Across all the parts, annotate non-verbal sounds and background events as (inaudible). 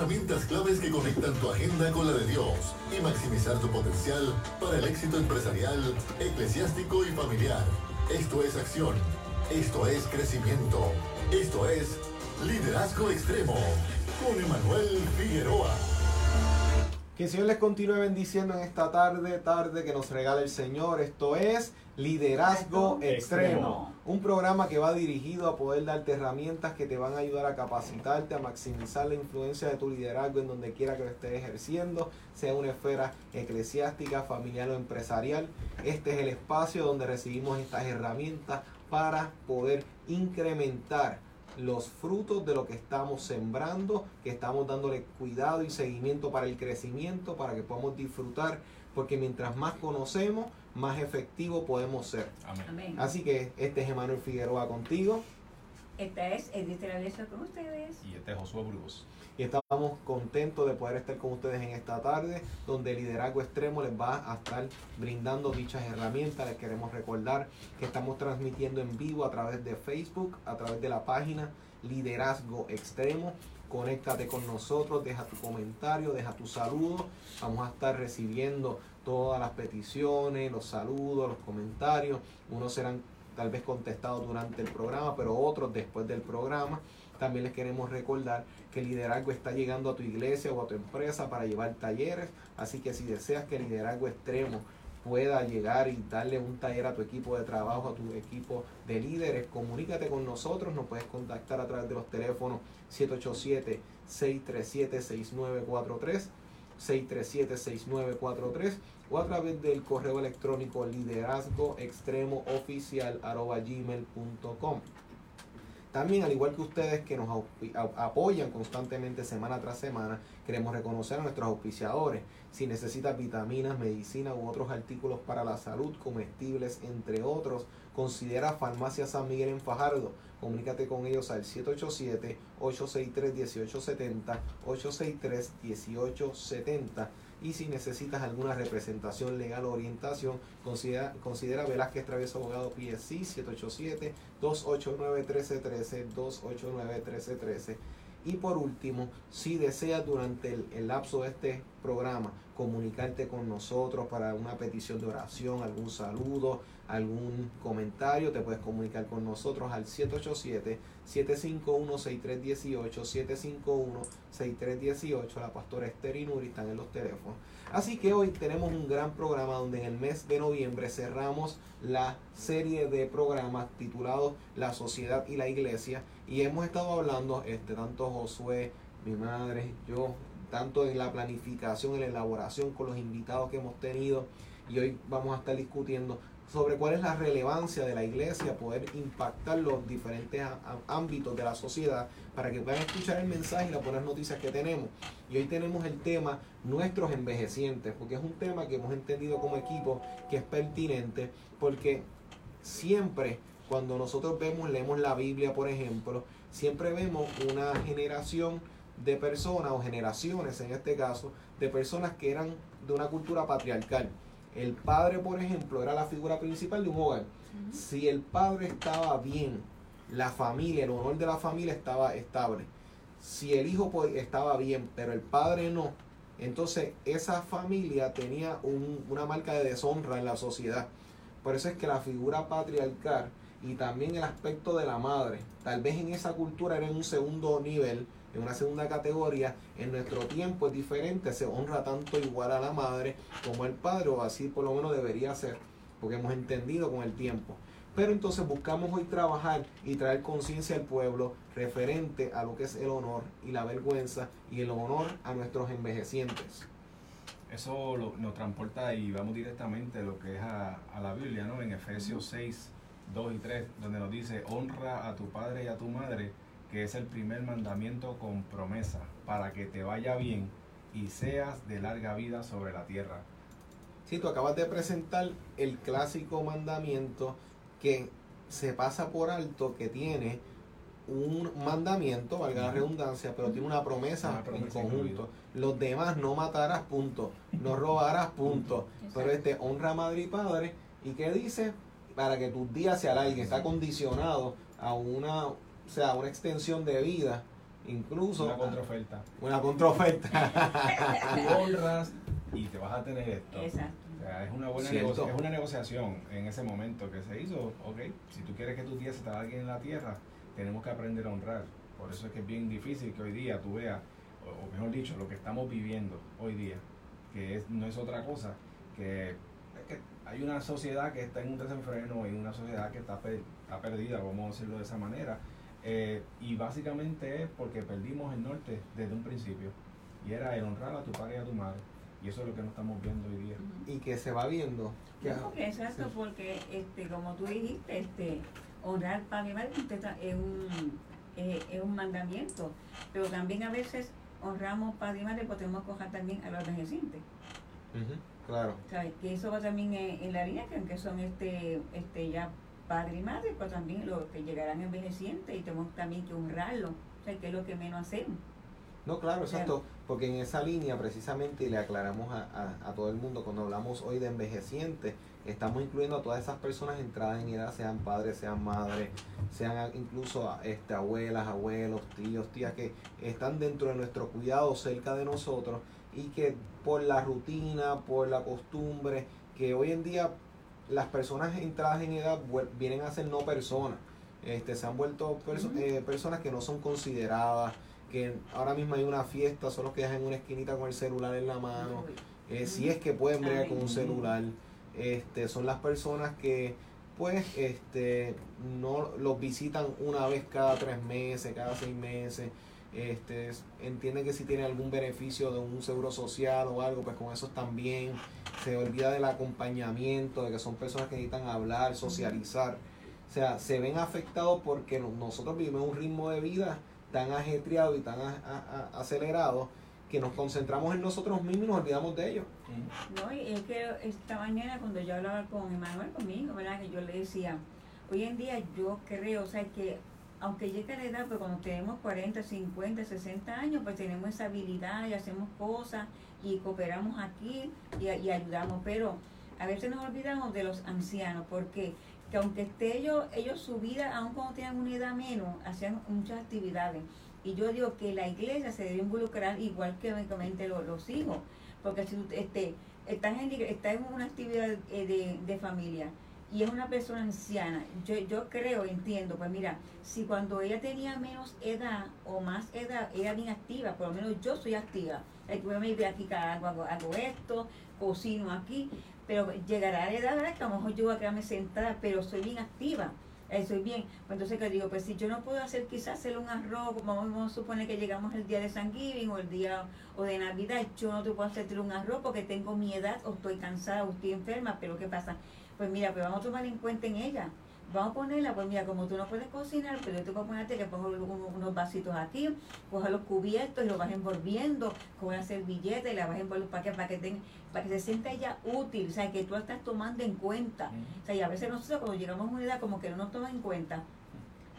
Herramientas claves que conectan tu agenda con la de Dios y maximizar tu potencial para el éxito empresarial, eclesiástico y familiar. Esto es acción. Esto es crecimiento. Esto es liderazgo extremo con Emanuel Figueroa. Que el Señor les continúe bendiciendo en esta tarde, tarde que nos regala el Señor. Esto es Liderazgo Extremo. Un programa que va dirigido a poder darte herramientas que te van a ayudar a capacitarte, a maximizar la influencia de tu liderazgo en donde quiera que lo estés ejerciendo, sea una esfera eclesiástica, familiar o empresarial. Este es el espacio donde recibimos estas herramientas para poder incrementar los frutos de lo que estamos sembrando, que estamos dándole cuidado y seguimiento para el crecimiento, para que podamos disfrutar, porque mientras más conocemos, más efectivo podemos ser. Amén. Así que este es Emanuel Figueroa contigo Esta es Edith Travieso con ustedes. Y este es Josué Burgos. y estamos contentos de poder estar con ustedes en esta tarde, donde Liderazgo Extremo les va a estar brindando dichas herramientas. Les queremos recordar que estamos transmitiendo en vivo a través de Facebook, a través de la página Liderazgo Extremo. Conéctate con nosotros, deja tu comentario, deja tu saludo. Vamos a estar recibiendo todas las peticiones, los saludos, los comentarios. Unos serán tal vez contestados durante el programa, pero otros después del programa. También les queremos recordar que Liderazgo está llegando a tu iglesia o a tu empresa para llevar talleres. Así que si deseas que Liderazgo Extremo pueda llegar y darle un taller a tu equipo de trabajo, a tu equipo de líderes, comunícate con nosotros. Nos puedes contactar a través de los teléfonos 787-637-6943. 637-6943 o a través del correo electrónico liderazgo. También, al igual que ustedes que nos apoyan constantemente semana tras semana, queremos reconocer a nuestros auspiciadores. Si necesitas vitaminas, medicina u otros artículos para la salud, comestibles, entre otros, considera Farmacia San Miguel en Fajardo. Comunícate con ellos al 787-863-1870, 863-1870. Y si necesitas alguna representación legal o orientación, considera, considera Velázquez Travieso Abogado PSC 787-289-1313, 289-1313. Y por último, si deseas durante el, el lapso de este programa comunicarte con nosotros para una petición de oración, algún saludo, algún comentario, te puedes comunicar con nosotros al 787-751-6318, 751-6318. La pastora Esther y Nuri están en los teléfonos. Así que hoy tenemos un gran programa donde en el mes de noviembre cerramos la serie de programas titulados La sociedad y la iglesia y hemos estado hablando, este, tanto Josué, mi madre, yo, tanto en la planificación, en la elaboración con los invitados que hemos tenido y hoy vamos a estar discutiendo sobre cuál es la relevancia de la iglesia, poder impactar los diferentes ámbitos de la sociedad para que puedan escuchar el mensaje y las buenas noticias que tenemos. Y hoy tenemos el tema nuestros envejecientes, porque es un tema que hemos entendido como equipo que es pertinente, porque siempre cuando nosotros vemos, leemos la Biblia, por ejemplo, siempre vemos una generación de personas, o generaciones en este caso, de personas que eran de una cultura patriarcal. El padre, por ejemplo, era la figura principal de un hogar. Si el padre estaba bien, la familia, el honor de la familia estaba estable. Si el hijo pues, estaba bien, pero el padre no, entonces esa familia tenía un- una marca de deshonra en la sociedad. Por eso es que la figura patriarcal y también el aspecto de la madre, tal vez en esa cultura era en un segundo nivel, en una segunda categoría, en nuestro tiempo es diferente, se honra tanto igual a la madre como al padre, o así por lo menos debería ser, porque hemos entendido con el tiempo. Pero entonces buscamos hoy trabajar y traer conciencia al pueblo referente a lo que es el honor y la vergüenza y el honor a nuestros envejecientes. Eso lo- nos transporta y vamos directamente a lo que es a, a la Biblia, ¿no? En Efesios 6, 2 y 3, donde nos dice, honra a tu padre y a tu madre, que es el primer mandamiento con promesa, para que te vaya bien y seas de larga vida sobre la tierra. Sí, tú acabas de presentar el clásico mandamiento que se pasa por alto, que tiene un mandamiento, valga la redundancia, pero tiene una promesa, Una promesa en conjunto. Los demás no matarás, punto. No robarás, punto. Pero este honra a madre y padre. ¿Y qué dice? Para que tus días se alarguen. Está condicionado a una, o sea, una extensión de vida Incluso Una contraoferta. una contraoferta. Tú honras y te vas a tener esto. Exacto. O sea, es una buena negocia- es una negociación en ese momento que se hizo. Ok, si tú quieres que tu tía se te alguien en la tierra, tenemos que aprender a honrar. Por eso es que es bien difícil que hoy día tú veas, o, o mejor dicho, lo que estamos viviendo hoy día, que es, no es otra cosa que, es que hay una sociedad que está en un desenfreno y una sociedad que está, per- está perdida, vamos a decirlo de esa manera. Eh, y básicamente es porque perdimos el norte desde un principio. Y era el honrar a tu padre y a tu madre. Y eso es lo que no estamos viendo hoy día. Y que se va viendo. que- No, porque exacto, sí. porque este, como tú dijiste, este, honrar padre y madre es un, eh, es un mandamiento, pero también a veces honramos padre y madre, porque tenemos que honrar también a los envejecientes. Ujú, Claro. ¿sabes? Que eso va también en, en la línea, que aunque son este, este ya padre y madre, pero también los que llegarán envejecientes y tenemos también que honrarlos, o sea, que es lo que menos hacemos. No, claro, exacto, porque en esa línea precisamente y le aclaramos a, a- a todo el mundo cuando hablamos hoy de envejecientes, estamos incluyendo a todas esas personas entradas en edad, sean padres, sean madres, sean incluso a- este, abuelas, abuelos, tíos, tías, que están dentro de nuestro cuidado cerca de nosotros y que por la rutina, por la costumbre, que hoy en día las personas entradas en edad vienen a ser no personas, este, se han vuelto perso- eh, personas que no son consideradas, que ahora mismo hay una fiesta, son los que dejan en una esquinita con el celular en la mano, eh, si es que pueden bregar con un celular, este, son las personas que pues este no los visitan una vez cada tres meses, cada seis meses, este entienden que si tienen algún beneficio de un seguro social o algo, pues con eso también se olvida del acompañamiento, de que son personas que necesitan hablar, socializar. O sea, se ven afectados porque no- nosotros vivimos un ritmo de vida tan ajetreado y tan a- a- a- acelerado que nos concentramos en nosotros mismos y nos olvidamos de ellos. No, y es que esta mañana cuando yo hablaba con Emanuel, con mi hijo, ¿verdad? Que yo le decía, hoy en día yo creo, o sea, que aunque llegue la edad, pues cuando tenemos 40, 50, 60 años, pues tenemos esa habilidad y hacemos cosas y cooperamos aquí y, ayudamos, pero a veces nos olvidamos de los ancianos, porque que aunque esté ellos, ellos su vida, aun cuando tienen una edad menos, hacían muchas actividades. Y yo digo que la iglesia se debe involucrar igual que obviamente los, hijos, porque si este, estás, en, estás en una actividad eh, de, de familia y es una persona anciana, yo, yo creo, entiendo, pues mira, si cuando ella tenía menos edad o más edad, era bien activa, por lo menos yo soy activa. El que me dice aquí hago, hago, hago esto, cocino aquí, pero llegará la edad ¿verdad? que a lo mejor yo voy a quedarme sentada, pero soy bien activa. eh, soy bien, pues entonces que digo, pues si yo no puedo hacer quizás hacer un arroz, como vamos a suponer que llegamos el día de San Giving o el día o de Navidad, yo no te puedo hacer un arroz porque tengo mi edad o estoy cansada o estoy enferma, pero ¿qué pasa? Pues mira, pues vamos a tomar en cuenta en ella. Vamos a ponerla, pues mira, como tú no puedes cocinar, pero yo te voy a ponerte que pongo un- unos vasitos aquí, coja los cubiertos y los vas envolviendo con una servilleta y la vas envolviendo para que, para que, ten- para que se sienta ella útil, o sea, que tú la estás tomando en cuenta. O sea, y a veces nosotros cuando llegamos a una edad como que no nos toman en cuenta.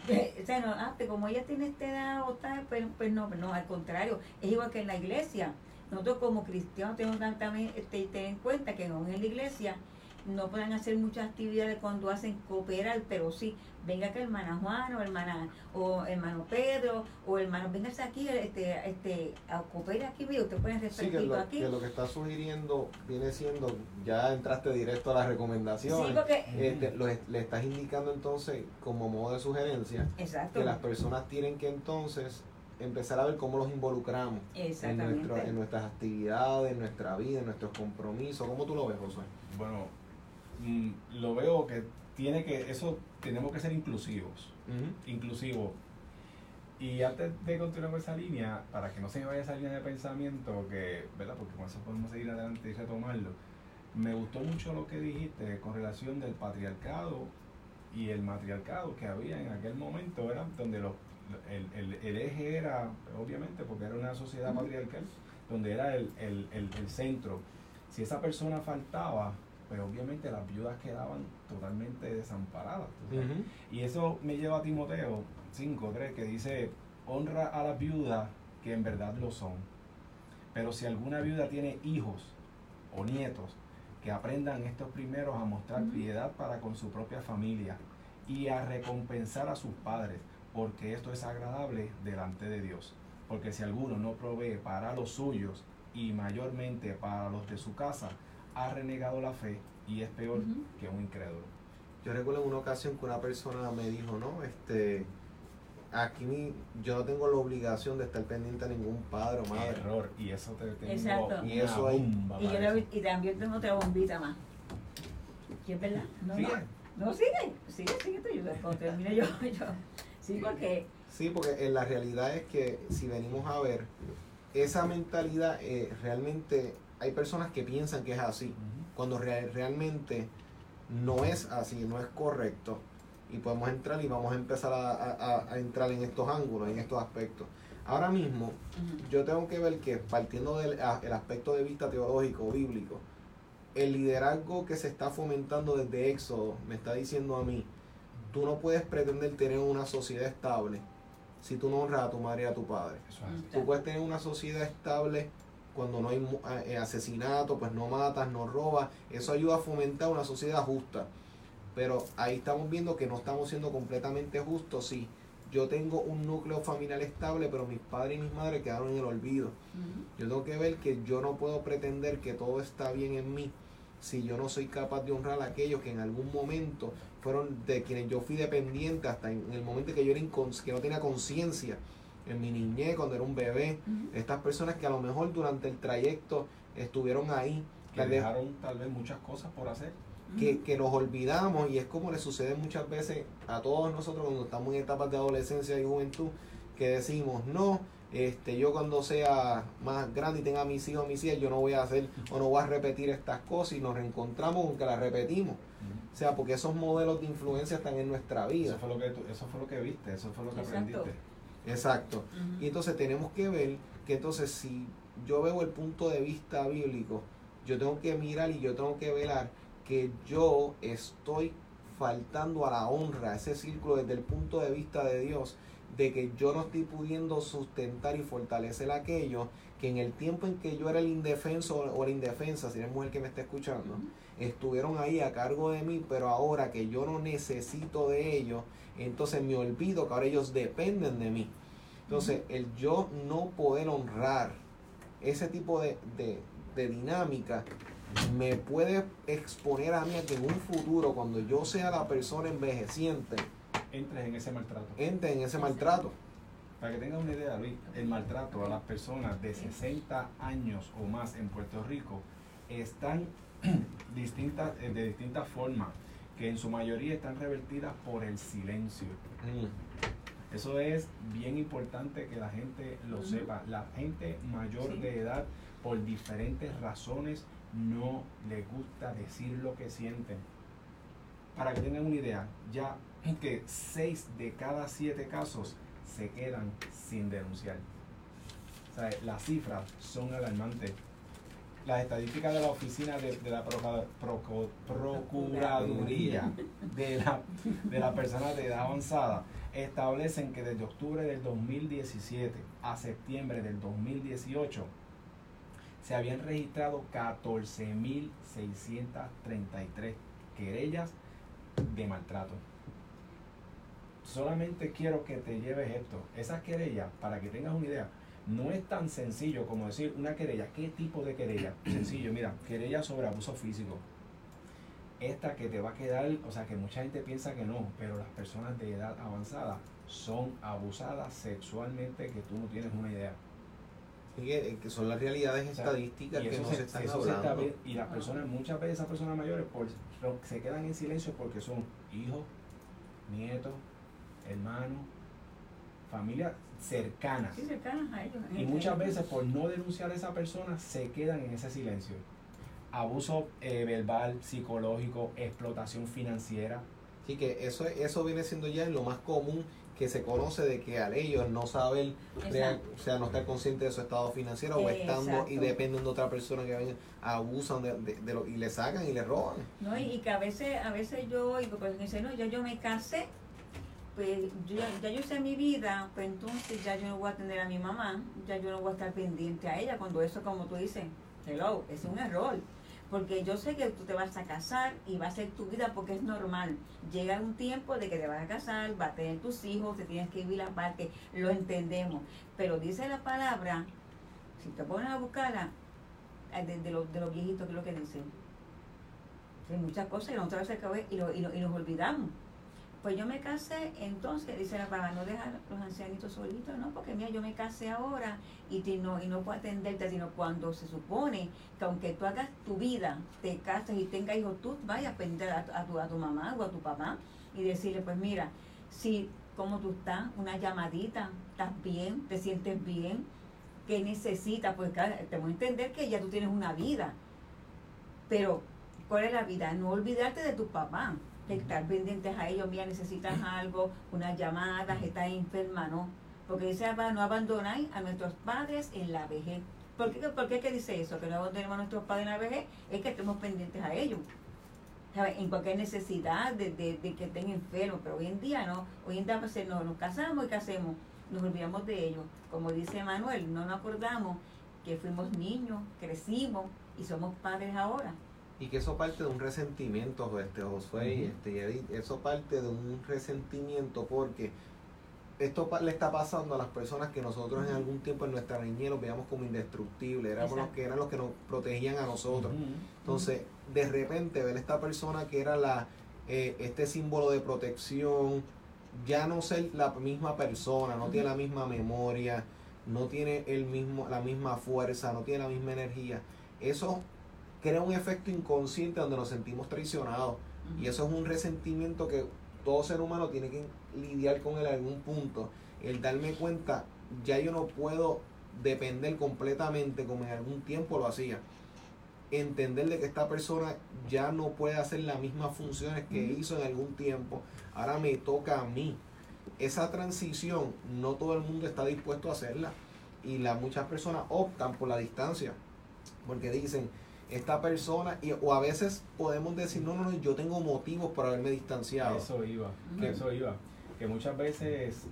Eh, O sea, no, ah, pues como ella tiene esta edad o tal, pues, pues no, no, al contrario, es igual que en la iglesia. Nosotros como cristianos tenemos que también este, tener en cuenta que aún en la iglesia no pueden hacer muchas actividades cuando hacen cooperar, pero sí, venga que hermana Juana o hermana o hermano Pedro o hermano, véngase aquí este, este, a cooperar aquí, mira, usted puede hacer Sí, que lo, aquí. que lo que está sugiriendo viene siendo, ya entraste directo a las recomendaciones. Sí, porque, Este, lo le estás indicando entonces como modo de sugerencia exacto, que las personas tienen que entonces empezar a ver cómo los involucramos en, nuestro, en nuestras actividades, en nuestra vida, en nuestros compromisos. ¿Cómo tú lo ves, Josué? Bueno, lo veo que tiene que, eso tenemos que ser inclusivos, inclusivos. Y antes de continuar con esa línea, para que no se me vaya esa línea de pensamiento, que, ¿verdad? Porque con eso podemos seguir adelante y retomarlo. Me gustó mucho lo que dijiste con relación del patriarcado y el matriarcado que había en aquel momento, ¿verdad? Donde los, el, el- el eje era, obviamente, porque era una sociedad patriarcal, donde era el, el- el- el centro. Si esa persona faltaba, pues obviamente las viudas quedaban totalmente desamparadas. Y eso me lleva a Timoteo 5, 3, que dice, honra a las viudas que en verdad lo son. Pero si alguna viuda tiene hijos o nietos, que aprendan estos primeros a mostrar piedad para con su propia familia y a recompensar a sus padres, porque esto es agradable delante de Dios. Porque si alguno no provee para los suyos y mayormente para los de su casa, ha renegado la fe y es peor que un incrédulo. Yo recuerdo en una ocasión que una persona me dijo, no, este, aquí mi- yo no tengo la obligación de estar pendiente a ningún padre o madre. Error. Y eso te tengo Exacto. Y eso hay- bomba yo y también tengo otra bombita más. ¿Qué es verdad? No, Sigue. no. No, sigue. Sigue, sigue tú. Yo, cuando termine yo, (laughs) yo. Sí, porque. Sí, porque en la realidad es que si venimos a ver, esa mentalidad eh, realmente hay personas que piensan que es así, cuando real- realmente no es así, no es correcto. Y podemos entrar y vamos a empezar a, a- a- a entrar en estos ángulos, en estos aspectos. Ahora mismo, yo tengo que ver que partiendo del a- el aspecto de vista teológico, bíblico, el liderazgo que se está fomentando desde Éxodo me está diciendo a mí, tú no puedes pretender tener una sociedad estable si tú no honras a tu madre y a tu padre. Eso es. Tú puedes tener una sociedad estable cuando no hay mu- eh, asesinato, pues no matas, no robas. Eso ayuda a fomentar una sociedad justa. Pero ahí estamos viendo que no estamos siendo completamente justos si yo tengo un núcleo familiar estable, pero mis padres y mis madres quedaron en el olvido. Yo tengo que ver que yo no puedo pretender que todo está bien en mí si yo no soy capaz de honrar a aquellos que en algún momento fueron de quienes yo fui dependiente hasta en el momento que yo era que no tenía conciencia en mi niñez cuando era un bebé estas personas que a lo mejor durante el trayecto estuvieron ahí Que tal vez dejaron tal vez muchas cosas por hacer. que, que nos olvidamos y es como le sucede muchas veces a todos nosotros cuando estamos en etapas de adolescencia y juventud que decimos no este yo cuando sea más grande y tenga mis hijos mis hijas yo no voy a hacer o no voy a repetir estas cosas y nos reencontramos con que las repetimos o sea porque esos modelos de influencia están en nuestra vida Eso fue lo que tú- eso fue lo que viste, eso fue lo que Exacto. aprendiste. Exacto. Y entonces tenemos que ver que entonces si yo veo el punto de vista bíblico, yo tengo que mirar y yo tengo que velar que yo estoy faltando a la honra, ese círculo desde el punto de vista de Dios, de que yo no estoy pudiendo sustentar y fortalecer aquello que en el tiempo en que yo era el indefenso o la indefensa, si eres mujer que me está escuchando, estuvieron ahí a cargo de mí, pero ahora que yo no necesito de ellos, entonces me olvido que ahora ellos dependen de mí. Entonces, el yo no poder honrar ese tipo de, de- de dinámica me puede exponer a mí a que en un futuro, cuando yo sea la persona envejeciente, Entres en ese maltrato. entre en ese maltrato. Para que tengas una idea, Luis, el maltrato a las personas de 60 años o más en Puerto Rico están (clears throat) distintas, eh, de distintas formas, que en su mayoría están revertidas por el silencio. Mm. Eso es bien importante que la gente lo sepa. La gente mayor Sí. de edad, por diferentes razones, no le gusta decir lo que sienten. Para que tengan una idea, ya que 6 de cada 7 casos se quedan sin denunciar. O sea, las cifras son alarmantes. Las estadísticas de la Oficina de, de la Procuraduría de la, de las personas de edad avanzada establecen que desde octubre del 2017 a septiembre del 2018 se habían registrado 14.633 querellas de maltrato. Solamente quiero que te lleves esto. Esas querellas, para que tengas una idea, no es tan sencillo como decir una querella. ¿Qué tipo de querella? (clears throat) Sencillo, mira, querella sobre abuso físico. Esta que te va a quedar, o sea, que mucha gente piensa que no, pero las personas de edad avanzada son abusadas sexualmente que tú no tienes una idea. Y que, que son las realidades O sea, estadísticas y que eso no se- se están eso se está hablando. vi- y las personas, muchas veces esas personas mayores por- se quedan en silencio porque son hijos, nietos, hermanos, familia cercanas. Sí, cercanas a ellos. Y muchas veces por no denunciar a esa persona se quedan en ese silencio. Abuso eh, verbal, psicológico, explotación financiera. Así que eso, eso viene siendo ya lo más común que se conoce de que al ellos no saber, real- o sea, no estar consciente de su estado financiero o estando y dependen de otra persona que venga, abusan de, de- de lo, y le sacan y le roban. No, y, y que a veces, a veces yo oigo, pues me dicen, no, ya yo me casé, pues yo, ya, yo sé mi vida, pues entonces ya yo no voy a atender a mi mamá, ya yo no voy a estar pendiente a ella, cuando eso, como tú dices, hello, es un error. porque yo sé que tú te vas a casar y va a ser tu vida porque es normal. Llega un tiempo de que te vas a casar, va a tener tus hijos, te tienes que vivir aparte, lo entendemos. Pero dice la palabra, si te pones a buscarla, eh, de, de, los, de los viejitos, que es lo que dicen. Hay muchas cosas que nosotros y, lo, y, y nos olvidamos. Pues yo me casé, entonces, dice la palabra, no dejar los ancianitos solitos, no, porque mira, yo me casé ahora y, te, no, y no puedo atenderte, sino cuando se supone que aunque tú hagas tu vida, te cases y tengas hijos, tú vayas a pedir a, tu, a tu mamá o a tu papá y decirle, pues mira, si, ¿cómo tú estás? Una llamadita, ¿estás bien? ¿Te sientes bien? ¿Qué necesitas? Pues te voy a entender que ya tú tienes una vida, pero ¿cuál es la vida? No olvidarte de tu papá estar pendientes a ellos, mira, necesitas (clears throat) algo, unas llamadas, estás enferma, ¿no? Porque dice, no abandonáis a nuestros padres en la vejez. ¿Por qué, ¿Por qué que dice eso? Que no abandonemos a nuestros padres en la vejez, es que estemos pendientes a ellos. En cualquier necesidad de, de, que estén enfermos, pero hoy en día no, hoy en día pues, nos, nos casamos y ¿qué hacemos? Nos olvidamos de ellos. Como dice Manuel, no nos acordamos que fuimos niños, crecimos y somos padres ahora y que eso parte de un resentimiento, este, Josué y este, Edith, eso parte de un resentimiento porque esto le está pasando a las personas que nosotros en algún tiempo en nuestra niñez los veíamos como indestructibles, éramos los que eran los que nos protegían a nosotros. Entonces, de repente ver esta persona que era la eh, este símbolo de protección, ya no ser la misma persona, no tiene la misma memoria, no tiene el mismo, la misma fuerza, no tiene la misma energía. Eso crea un efecto inconsciente donde nos sentimos traicionados. Y eso es un resentimiento que todo ser humano tiene que lidiar con él en algún punto. El darme cuenta, ya yo no puedo depender completamente como en algún tiempo lo hacía. Entender de que esta persona ya no puede hacer las mismas funciones que hizo en algún tiempo. Ahora me toca a mí. Esa transición no todo el mundo está dispuesto a hacerla. Y la, muchas personas optan por la distancia. Porque dicen, esta persona, y, o a veces podemos decir, no, no, no, yo tengo motivos para haberme distanciado. Eso iba, eso iba. Que muchas veces,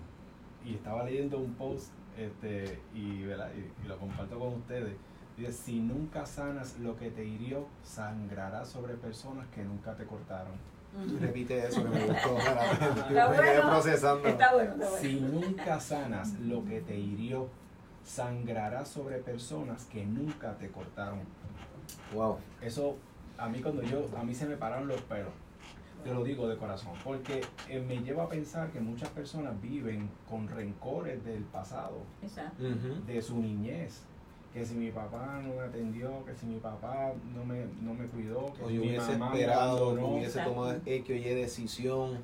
y estaba leyendo un post, este, y, y, lo comparto con ustedes, dice, si nunca sanas lo que te hirió, sangrará sobre personas que nunca te cortaron. Repite eso que me (laughs) gustó. está, bueno, procesando. Está bueno, está bueno. Si nunca sanas lo que te hirió, sangrará sobre personas que nunca te cortaron. Wow. Eso, a mí cuando yo, a mí se me pararon los pelos. Te lo digo de corazón, porque eh, me lleva a pensar que muchas personas viven con rencores del pasado, de su niñez, que si mi papá no me atendió, que si mi papá no me, no me cuidó, que o si yo mi hubiese mamá esperado, no, hubiese tomado X o Y decisión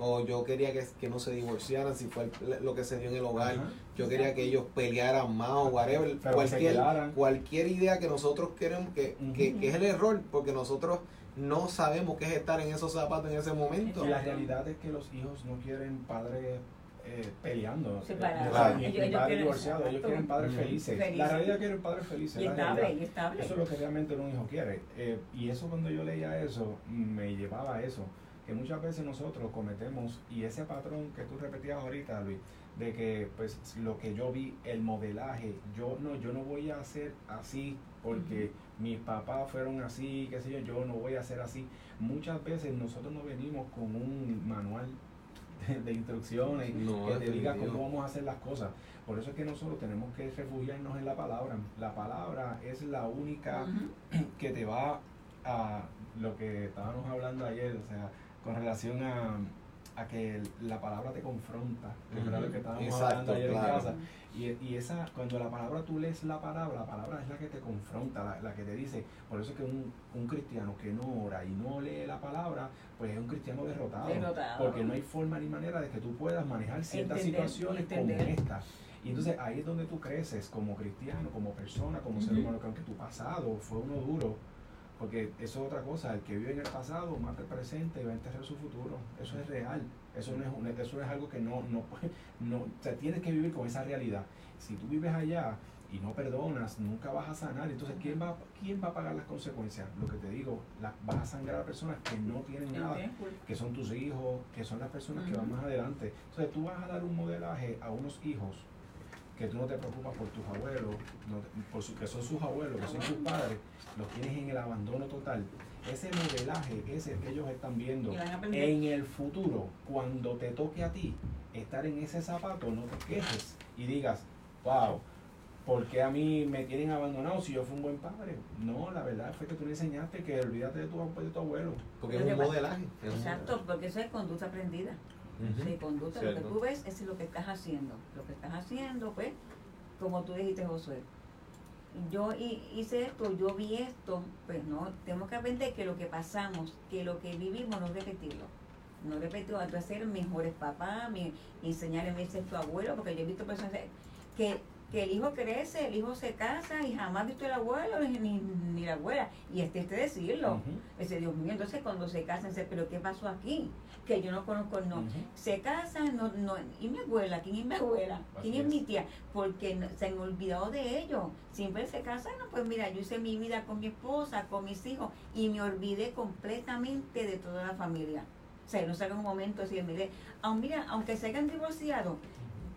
o yo quería que, que, no se divorciaran si fue lo que se dio en el hogar, yo quería que ellos pelearan más o whatever, cualquier, cualquier idea que nosotros queremos, que, que, es el error, porque nosotros no sabemos qué es estar en esos zapatos en ese momento. Y la realidad es que los hijos no quieren padres eh, peleando, Separados. Eh, ellos, padres divorciados, ellos quieren padres felices. La realidad quieren padres felices. Y estable, y estable. Eso es lo que realmente un hijo quiere. Eh, y eso cuando yo leía eso, me llevaba a eso que muchas veces nosotros cometemos, y ese patrón que tú repetías ahorita, Luis, de que pues lo que yo vi, el modelaje, yo no, yo no voy a hacer así porque mis papás fueron así, qué sé yo, yo no voy a hacer así. Muchas veces nosotros no venimos con un manual de, instrucciones que te diga cómo vamos a hacer las cosas. Por eso es que nosotros tenemos que refugiarnos en la palabra. La palabra es la única que te va a lo que estábamos hablando ayer, o sea, con relación a, a que la palabra te confronta, que es lo que estábamos hablando ayer en casa. Y, y, esa, cuando la palabra tú lees la palabra, la palabra es la que te confronta, la, la que te dice. Por eso es que un, un, cristiano que no ora y no lee la palabra, pues es un cristiano derrotado. Porque no hay forma ni manera de que tú puedas manejar ciertas situaciones como esta. Y entonces ahí es donde tú creces como cristiano, como persona, como ser humano, que aunque tu pasado fue uno duro, porque eso es otra cosa, el que vive en el pasado mata el presente y va a enterrar su futuro. Eso es real. Eso no es, eso es algo que no, no, (laughs) no, o sea, tienes que vivir con esa realidad. Si tú vives allá y no perdonas, nunca vas a sanar. Entonces, ¿quién va, quién va a pagar las consecuencias? Lo que te digo, vas a sangrar a personas que no tienen nada, que son tus hijos, que son las personas que van más adelante. Entonces, tú vas a dar un modelaje a unos hijos que tú no te preocupas por tus abuelos, no- por su- que son sus abuelos, que son sus padres, los tienes en el abandono total. Ese modelaje ese que ellos están viendo en el futuro, cuando te toque a ti estar en ese zapato, no te quejes y digas, wow, ¿por qué a mí me tienen abandonado si yo fui un buen padre? No, la verdad fue que tú le enseñaste que olvídate de tu, de tu abuelo. Porque es un modelaje. Exacto, porque eso es conducta aprendida. Ujú. Sí, conducta, lo que tú ves es lo que estás haciendo. Lo que estás haciendo, pues, como tú dijiste, Josué. Yo hi- hice esto, yo vi esto, pues no, tenemos que aprender que lo que pasamos, que lo que vivimos, no repetirlo. No repetirlo, que ser mejores papás, mi, enseñarle a mí ser tu abuelo, porque yo he visto personas que, que el hijo crece, el hijo se casa y jamás visto el abuelo ni, ni, la abuela. Y es triste decirlo. Ujú. Ese Dios mío, entonces cuando se casan, dice, pero ¿qué pasó aquí? Que yo no conozco, no. Se casan, no, no, ¿y mi abuela? ¿Quién es mi abuela? ¿Quién es, es. mi tía? Porque no- se han olvidado de ellos. Siempre se casan, no, pues mira, yo hice mi vida con mi esposa, con mis hijos, y me olvidé completamente de toda la familia. O sea, no sacan un momento así de mire, aun mira, aunque se hayan divorciado,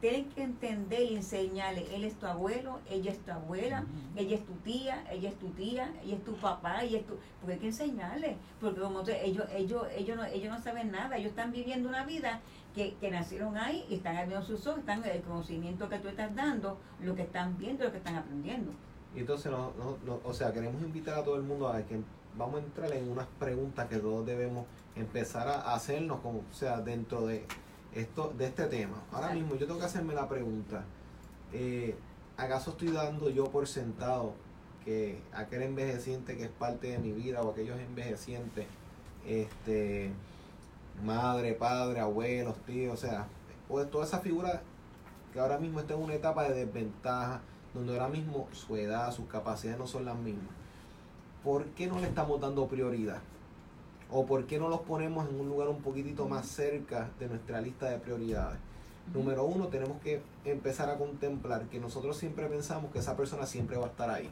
tienen que entender y enseñarle, él es tu abuelo, ella es tu abuela, ella es tu tía, ella es tu tía, ella es tu papá, ella es tu... Porque hay que enseñarle, porque como te- ellos, ellos, ellos, no, ellos no saben nada, ellos están viviendo una vida que, que nacieron ahí y están abriendo sus ojos, están el conocimiento que tú estás dando, lo que están viendo, lo que están aprendiendo. Y entonces, no, no- no- o sea, queremos invitar a todo el mundo a que vamos a entrar en unas preguntas que todos debemos empezar a hacernos, como, o sea, dentro de esto, de este tema. Ahora Exacto. mismo yo tengo que hacerme la pregunta, eh, ¿acaso estoy dando yo por sentado que aquel envejeciente que es parte de mi vida o aquellos envejecientes, este, madre, padre, abuelos, tíos, o sea, o toda esa figura que ahora mismo está en una etapa de desventaja, donde ahora mismo su edad, sus capacidades no son las mismas. ¿Por qué no le estamos dando prioridad? ¿O por qué no los ponemos en un lugar un poquitito más cerca de nuestra lista de prioridades? Número uno, tenemos que empezar a contemplar que nosotros siempre pensamos que esa persona siempre va a estar ahí.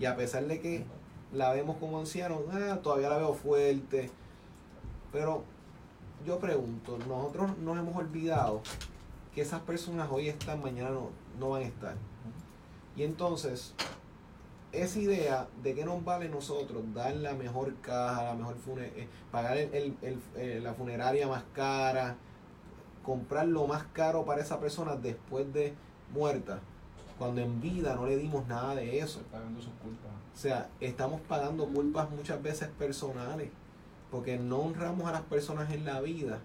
Y a pesar de que la vemos como anciano, ah, todavía la veo fuerte. Pero yo pregunto, nosotros nos hemos olvidado que esas personas hoy están, mañana no, no van a estar. Y entonces, esa idea de que nos vale nosotros dar la mejor caja, la mejor fune- eh, pagar el- el- el- eh, la funeraria más cara, comprar lo más caro para esa persona después de muerta, cuando en vida no le dimos nada de eso. Pagando sus culpas. O sea, estamos pagando culpas muchas veces personales, porque no honramos a las personas en la vida.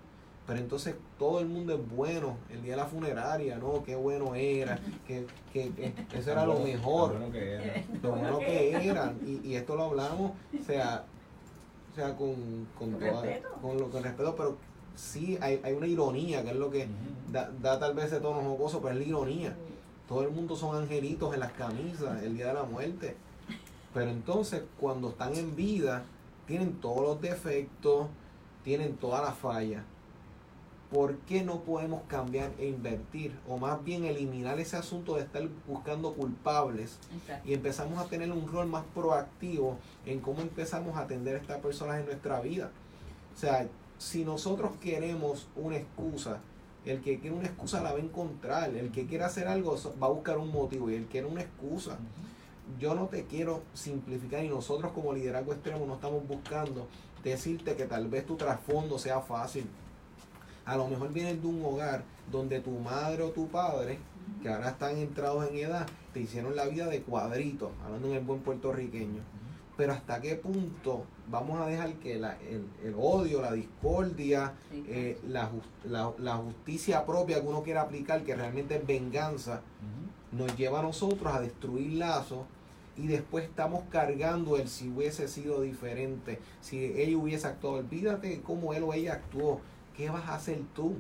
Pero entonces todo el mundo es bueno el día de la funeraria, ¿no? Qué bueno era, que, que, que eso era lo mejor, tan bueno que era. lo bueno que eran. Y, y esto lo hablamos, o sea, o sea con, con, Con toda- respeto. con, lo, con respeto, pero sí hay, hay una ironía, que es lo que da, da tal vez ese tono jocoso, pero es la ironía. Todo el mundo son angelitos en las camisas el día de la muerte. Pero entonces, cuando están en vida, tienen todos los defectos, tienen todas las fallas. ¿Por qué no podemos cambiar e invertir? O más bien eliminar ese asunto de estar buscando culpables Exacto. y empezamos a tener un rol más proactivo en cómo empezamos a atender a estas personas en nuestra vida. O sea, si nosotros queremos una excusa, el que quiere una excusa la va a encontrar, el que quiere hacer algo va a buscar un motivo y el que quiere una excusa. Yo no te quiero simplificar y nosotros como liderazgo extremo no estamos buscando decirte que tal vez tu trasfondo sea fácil. A lo mejor vienes de un hogar donde tu madre o tu padre, que ahora están entrados en edad, te hicieron la vida de cuadrito, hablando en el buen puertorriqueño. Pero hasta qué punto vamos a dejar que la- el, el odio, la discordia, eh, la, la- la justicia propia que uno quiere aplicar, que realmente es venganza, nos lleva a nosotros a destruir lazos y después estamos cargando el si hubiese sido diferente, si ella hubiese actuado, olvídate cómo él o ella actuó, ¿qué vas a hacer tú?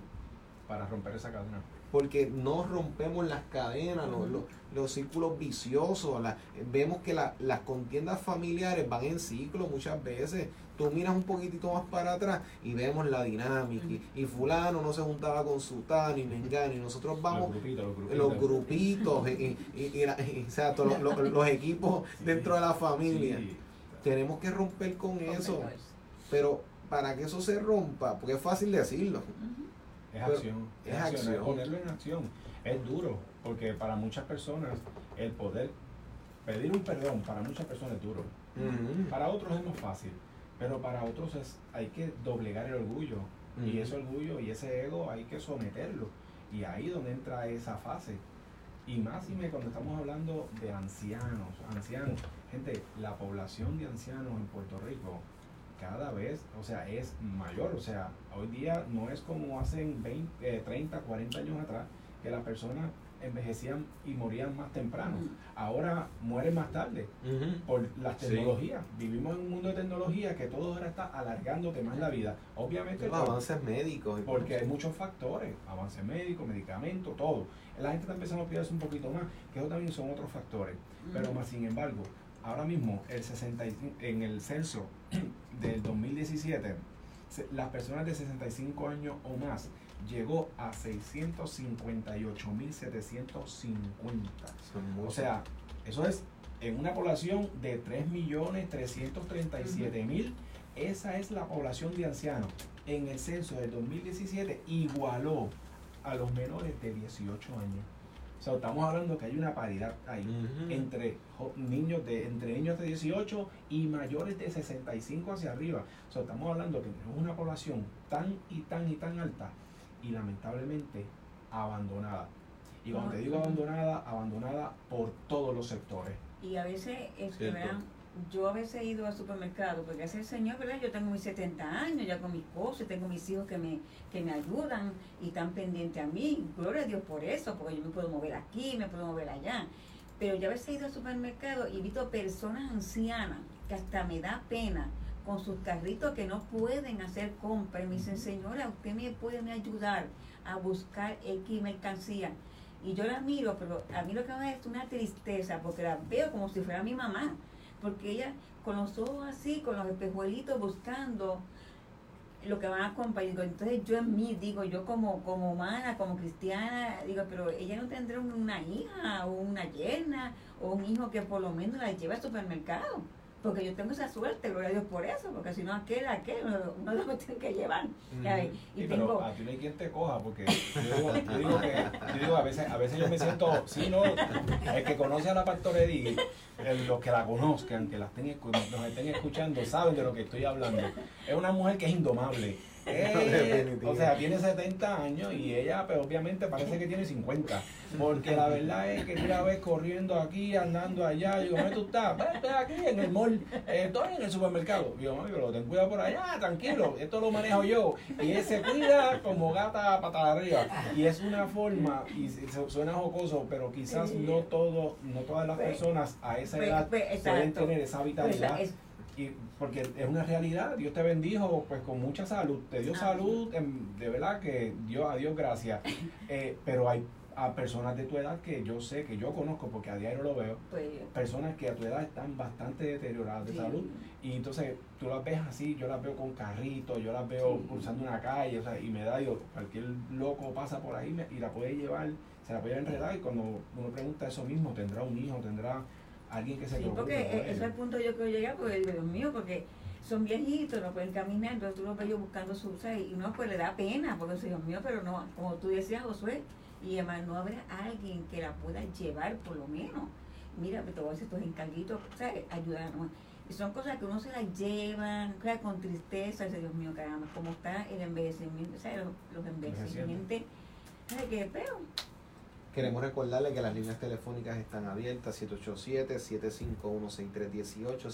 Para romper esa cadena. Porque no rompemos las cadenas, los, los- los círculos viciosos, la- vemos que la- las contiendas familiares van en ciclo muchas veces. Tú miras un poquitito más para atrás y vemos la dinámica. y, y fulano no se juntaba con sutano y mengano y nosotros vamos los grupitos, los grupitos. los equipos Sí. dentro de la familia. Sí. Tenemos que romper con Con eso. menores. Pero para que eso se rompa, porque es fácil decirlo. Es acción, es, es acción, es acción. ponerlo en acción. Es duro, porque para muchas personas el poder pedir un perdón para muchas personas es duro. Para otros es más fácil, pero para otros es, hay que doblegar el orgullo. Y ese orgullo y ese ego hay que someterlo. Y ahí donde entra esa fase. Y más y me cuando estamos hablando de ancianos, ancianos, gente, la población de ancianos en Puerto Rico cada vez, o sea, es mayor. O sea, hoy día no es como hace 20, eh, 30, 40 años atrás, que las personas envejecían y morían más temprano. Ahora mueren más tarde por las Sí. tecnologías. Vivimos en un mundo de tecnología que todo ahora está alargándote más la vida. Obviamente Los avances médicos. porque hay muchos factores, avance médico, medicamentos, todo. La gente está empezando a cuidarse un poquito más, que eso también son otros factores. Pero más sin embargo, ahora mismo el 65 en el censo (clears throat) del 2017, se- las personas de 65 años o más llegó a 658.750. Son O sea, eso es en una población de 3.337.000. Esa es la población de ancianos. En el censo del 2017 igualó a los menores de 18 años. O sea, estamos hablando que hay una paridad ahí entre niños de entre niños de 18 y mayores de 65 hacia arriba. O sea, estamos hablando que es una población tan y tan y tan alta y lamentablemente abandonada. Y cuando te digo abandonada, abandonada por todos los sectores. Y a veces, este, Cierto. Yo a he ido al supermercado, porque el señor, ¿verdad? Yo tengo mis 70 años, ya con mis cosas, tengo mis hijos que me, que me ayudan y están pendientes a mí. Gloria a Dios por eso, porque yo me puedo mover aquí, me puedo mover allá. Pero yo a veces he ido al supermercado y he visto personas ancianas que hasta me da pena con sus carritos que no pueden hacer compras. Y me dicen, señora, usted me puede ayudar a buscar X mercancía. Y yo la miro, pero a mí lo que me da es una tristeza, porque la veo como si fuera mi mamá. Porque ella, con los ojos así, con los espejuelitos, buscando lo que van a. Digo, entonces yo en mí, digo, yo como, como humana, como cristiana, digo, pero ella no tendrá una hija o una yerna o un hijo que por lo menos la lleve al supermercado. Porque yo tengo esa suerte, gloria a Dios por eso, porque si no aquel, aquel, uno lo (laughs) tiene que llevar. Y Sí, tengo, pero a ti no hay quien te coja porque yo digo, yo digo que (laughs) yo digo, a veces a veces yo me siento sí no el que conoce a la pastorería los que la conozcan que la estén nos estén escuchando saben de lo que estoy hablando. Es una mujer que es indomable Eh, o sea tiene 70 años y ella pues obviamente parece que tiene 50 porque la verdad es que tú la ves corriendo aquí andando allá y digo ¿dónde tú estás? "Pues, estoy aquí en el mall eh, estoy en el supermercado. Yo mami pero ten cuidado por allá tranquilo esto lo manejo yo. Y él se cuida como gata patada arriba. Y es una forma y suena jocoso pero quizás no todo no todas las Pues, personas a esa pues, edad pues, pueden tener esa vitalidad porque es una realidad, Dios te bendijo pues con mucha salud, te dio salud, em, de verdad que Dios, a Dios gracias, (laughs) Eh, pero hay a personas de tu edad que yo sé, que yo conozco porque a diario lo veo, pues, personas que a tu edad están bastante deterioradas de sí. salud y entonces tú las ves así, yo las veo con carritos, yo las veo Sí. cruzando una calle, o sea, y me da, digo, cualquier loco pasa por ahí y la puede llevar, se la puede enredar y cuando uno pregunta eso mismo, tendrá un hijo, tendrá alguien que se Sí, porque por e- ese es el punto yo quiero llegar, porque Dios mío, porque son viejitos, no pueden caminar, entonces tú los ves buscando su y uno pues le da pena, porque Dios mío, pero no, como tú decías, Josué, y además no habrá alguien que la pueda llevar por lo menos. Mira, te voy a decir estos encarguitos, ¿sabes? Ayudarnos. Y son cosas que uno se las lleva, ¿sabes? con tristeza, dice, Dios mío, caramba, cómo está el envejecimiento, ¿sabes? Los, los envejecimientos, ¿sabes qué feo? Queremos recordarle que las líneas telefónicas están abiertas 787-751-6318,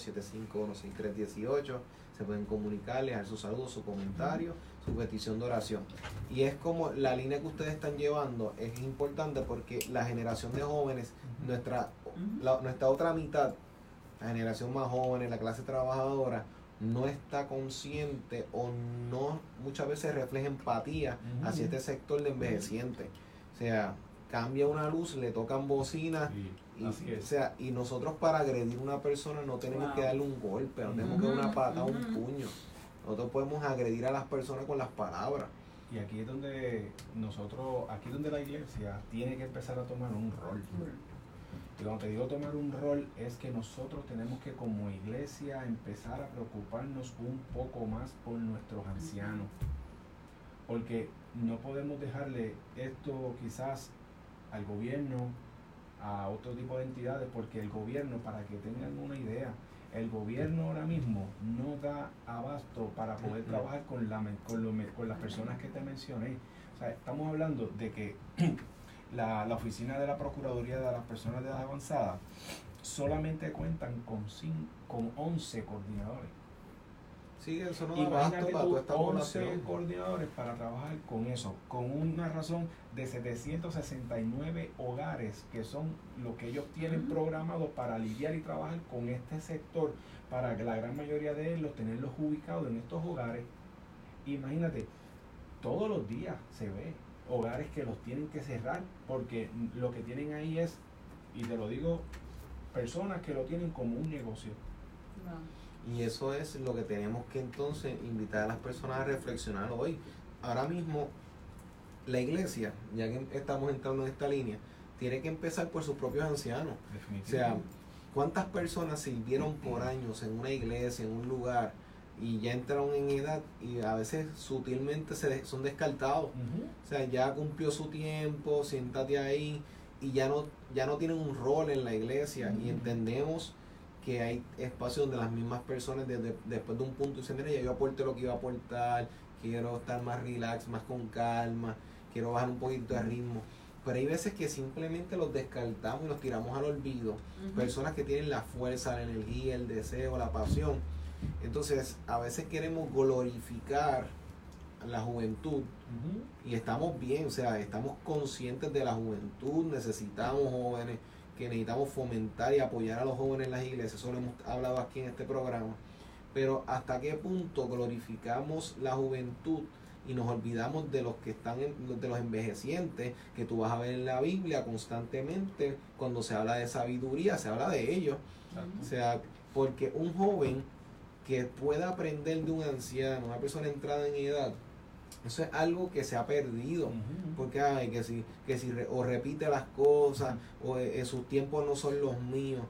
751-6318. Se pueden comunicar, dejar su saludo, su comentario, su petición de oración. Y es como la línea que ustedes están llevando es importante porque la generación de jóvenes, nuestra, la- nuestra otra mitad, la generación más joven, la clase trabajadora, no está consciente o no muchas veces refleja empatía hacia este sector de envejecientes. O sea, cambia una luz, le tocan bocina. Sí, Y, así o sea, y nosotros para agredir a una persona no tenemos Wow. que darle un golpe, no tenemos que dar una patada, un puño. Nosotros podemos agredir a las personas con las palabras. Y aquí es donde nosotros, aquí es donde la iglesia tiene que empezar a tomar un rol. Y cuando te digo tomar un rol es que nosotros tenemos que como iglesia empezar a preocuparnos un poco más por nuestros ancianos. porque no podemos dejarle esto quizás al gobierno, a otro tipo de entidades, porque el gobierno, para que tengan una idea, el gobierno ahora mismo no da abasto para poder trabajar con, la, con, con las personas que te mencioné. O sea, estamos hablando de que (clears throat) la, la, oficina de la Procuraduría de las Personas de Edad Avanzada solamente cuentan con, con 11 coordinadores. Sí, eso no Imagínate tú 11 coordinadores para trabajar con eso, con una razón de 769 hogares que son lo que ellos tienen programado para lidiar y trabajar con este sector, para que la gran mayoría de ellos tenerlos ubicados en estos hogares. Imagínate, todos los días se ve hogares que los tienen que cerrar porque lo que tienen ahí es, y te lo digo, personas que lo tienen como un negocio. Y eso es lo que tenemos que entonces invitar a las personas a reflexionar hoy. Ahora mismo, la iglesia, ya que estamos entrando en esta línea, tiene que empezar por sus propios ancianos. O sea, ¿cuántas personas sirvieron por años en una iglesia, en un lugar, y ya entraron en edad y a veces sutilmente se son descartados? O sea, ya cumplió su tiempo, siéntate ahí, y ya no, ya no tienen un rol en la iglesia, y entendemos que hay espacios donde las mismas personas desde, después de un punto dicen, mira, ya yo aporté lo que iba a aportar, quiero estar más relax, más con calma, quiero bajar un poquito de ritmo. Pero hay veces que simplemente los descartamos y los tiramos al olvido. Personas que tienen la fuerza, la energía, el deseo, la pasión. Entonces, a veces queremos glorificar la juventud y estamos bien, o sea, estamos conscientes de la juventud, necesitamos jóvenes, que necesitamos fomentar y apoyar a los jóvenes en las iglesias, eso lo hemos hablado aquí en este programa, pero hasta qué punto glorificamos la juventud y nos olvidamos de los que están, de los envejecientes, que tú vas a ver en la Biblia constantemente, cuando se habla de sabiduría, se habla de ellos. O sea, porque un joven que pueda aprender de un anciano, una persona entrada en edad, eso es algo que se ha perdido. Porque hay que si, que si o repite las cosas, o eh, sus tiempos no son los míos.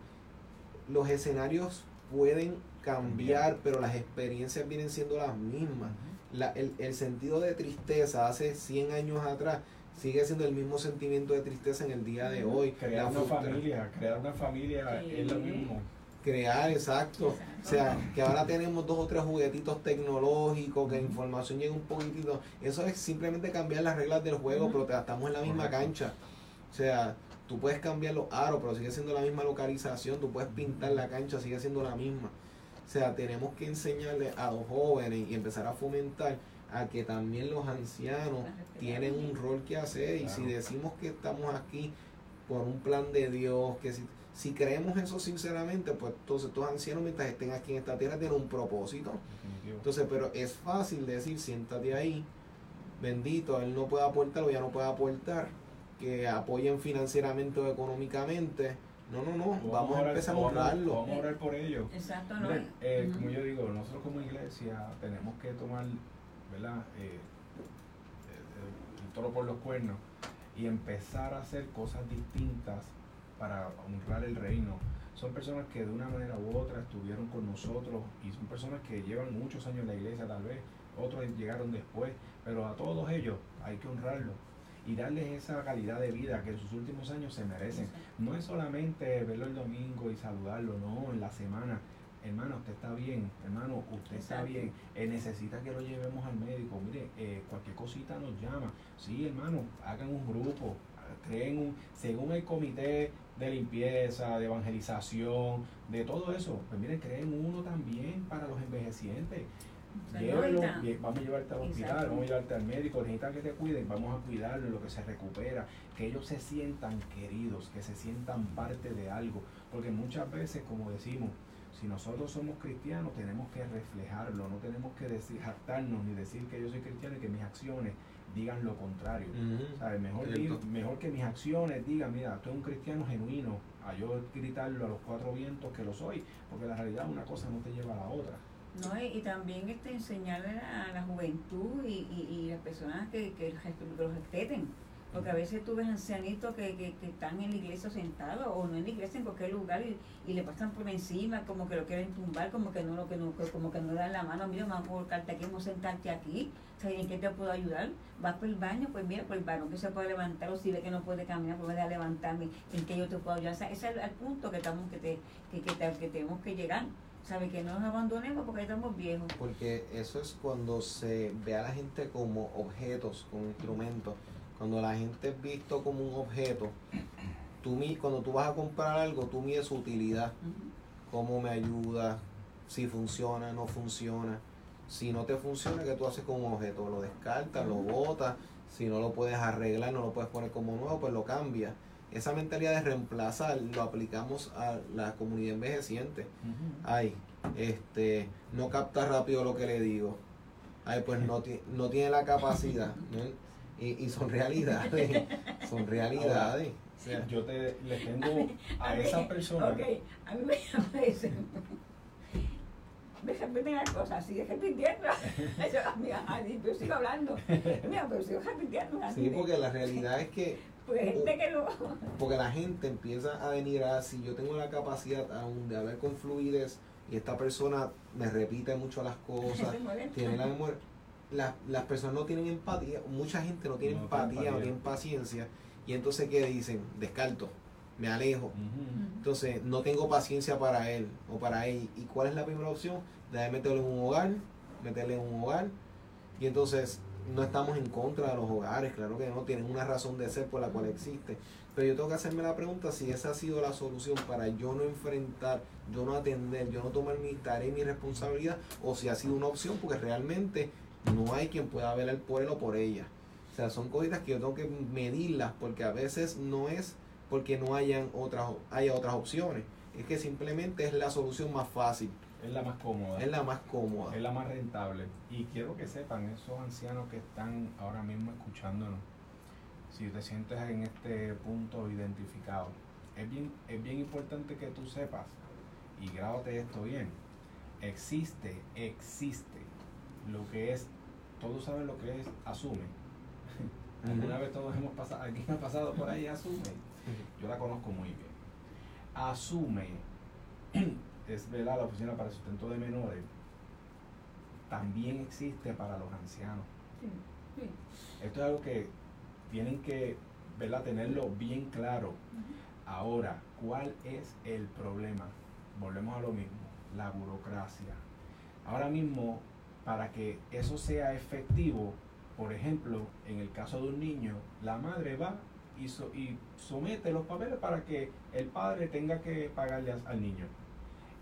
Los escenarios pueden cambiar, pero las experiencias vienen siendo las mismas. La, el, el, sentido de tristeza hace 100 años atrás sigue siendo el mismo sentimiento de tristeza en el día de hoy. Crear una familia, crear una familia es lo mismo crear, exacto. O sea, que ahora tenemos dos o tres juguetitos tecnológicos, que la información llega un poquitito. Eso es simplemente cambiar las reglas del juego, pero estamos en la misma cancha. O sea, tú puedes cambiar los aros, pero sigue siendo la misma localización. Tú puedes pintar la cancha, sigue siendo la misma. O sea, tenemos que enseñarle a los jóvenes y empezar a fomentar a que también los ancianos tienen un rol que hacer. Y si decimos que estamos aquí por un plan de Dios, que si si creemos eso sinceramente, pues entonces estos ancianos mientras estén aquí en esta tierra tienen un propósito. Entonces, pero es fácil decir, siéntate ahí, bendito, él no puede aportar o ya no puede aportar, que apoyen financieramente o económicamente. No, no, no, vamos, a, empezar a honrarlo. Vamos a orar por ellos. Exacto, ¿no? Eh, como yo digo, nosotros como iglesia tenemos que tomar, ¿verdad? Eh, el toro por los cuernos y empezar a hacer cosas distintas para honrar el reino. Son personas que de una manera u otra estuvieron con nosotros y son personas que llevan muchos años en la iglesia tal vez, otros llegaron después, pero a todos ellos hay que honrarlos y darles esa calidad de vida que en sus últimos años se merecen. No es solamente verlo el domingo y saludarlo, no, en la semana. Hermano, usted está bien, hermano, usted está bien, eh, necesita que lo llevemos al médico, mire, eh, cualquier cosita nos llama. Sí, hermano, hagan un grupo, creen un, según el comité de limpieza, de evangelización, de todo eso. Pues miren, creen uno también para los envejecientes. vamos a llevarte al hospital, vamos a llevarte al médico, necesitan que te cuiden, vamos a cuidarlo, lo que se recupera, que ellos se sientan queridos, que se sientan parte de algo, porque muchas veces, como decimos, si nosotros somos cristianos, tenemos que reflejarlo, no tenemos que decir, jactarnos ni decir que yo soy cristiano y que mis acciones digan lo contrario. Mejor, mejor que mis acciones digan, mira, tú eres un cristiano genuino, a yo gritarlo a los cuatro vientos que lo soy, porque la realidad una cosa no te lleva a la otra. No, y, también este, enseñarle a la juventud y, y, las personas que, que, los respeten. Porque a veces tú ves ancianitos que, que, que están en la iglesia sentados o no en la iglesia, en cualquier lugar y, y le pasan por encima, como que lo quieren tumbar, como que no lo que no, como que no dan la mano, mira, vamos a colocarte aquí, vamos a sentarte aquí, ¿sabes en qué te puedo ayudar? Vas por el baño, pues mira, por el varón que se puede levantar, o si ve que no puede caminar, pues voy a levantarme, en qué yo te puedo ayudar. O sea, ese es el, punto que estamos que, te, que, que, que tenemos que llegar. ¿Sabe? Que no nos abandonemos porque estamos viejos. Porque eso es cuando se ve a la gente como objetos, como instrumentos. Cuando la gente es visto como un objeto, tú, cuando tú vas a comprar algo, tú mides su utilidad. Cómo me ayuda, si funciona, no funciona. Si no te funciona, ¿qué tú haces con un objeto? Lo descartas, lo botas. Si no lo puedes arreglar, no lo puedes poner como nuevo, pues lo cambias esa mentalidad de reemplazar lo aplicamos a la comunidad envejeciente. Ay, este, no capta rápido lo que le digo. Ay, pues no, (laughs) no tiene la capacidad. Y, y, son realidades. son realidades. yo te le tengo (laughs) a, esa persona. Ok, a mí me parece. Me repiten las cosas, sigue repitiendo. (laughs) Yo, amiga, yo sigo hablando. Mira, pero sigo repitiendo. Sí, porque la realidad es que (laughs) porque la gente empieza a venir a si yo tengo la capacidad aún de haber con fluidez y esta persona me repite mucho las cosas, tiene la memoria. Las personas no tienen empatía, mucha gente no tiene empatía, no tiene paciencia, y entonces ¿qué dicen? Descarto, me alejo. Entonces no tengo paciencia para él o para ella. ¿Y cuál es la primera opción? De meterlo en un hogar, meterle en un hogar, y entonces no estamos en contra de los hogares, claro que no, tienen una razón de ser por la cual existe. Pero yo tengo que hacerme la pregunta si esa ha sido la solución para yo no enfrentar, yo no atender, yo no tomar mi tarea y mi responsabilidad, o si ha sido una opción, porque realmente no hay quien pueda velar por él o por ella. O sea, son cositas que yo tengo que medirlas, porque a veces no es porque no hayan otras, haya otras opciones, es que simplemente es la solución más fácil. Es la más cómoda. Es la más cómoda. Es la más rentable. Y quiero que sepan, esos ancianos que están ahora mismo escuchándonos, si te sientes en este punto identificado, es bien, es bien importante que tú sepas, y grábate esto bien, existe, existe lo que es, todos saben lo que es asume. (laughs) Alguna vez todos hemos pasado, alguien ha pasado por ahí, asume. Yo la conozco muy bien. Asume (clears throat) es la oficina para el sustento de menores, también existe para los ancianos. Esto es algo que tienen que tenerlo bien claro. Ahora, ¿cuál es el problema? Volvemos a lo mismo, la burocracia. Ahora mismo, para que eso sea efectivo, por ejemplo, en el caso de un niño, la madre va y, somete los papeles para que el padre tenga que pagarle al niño.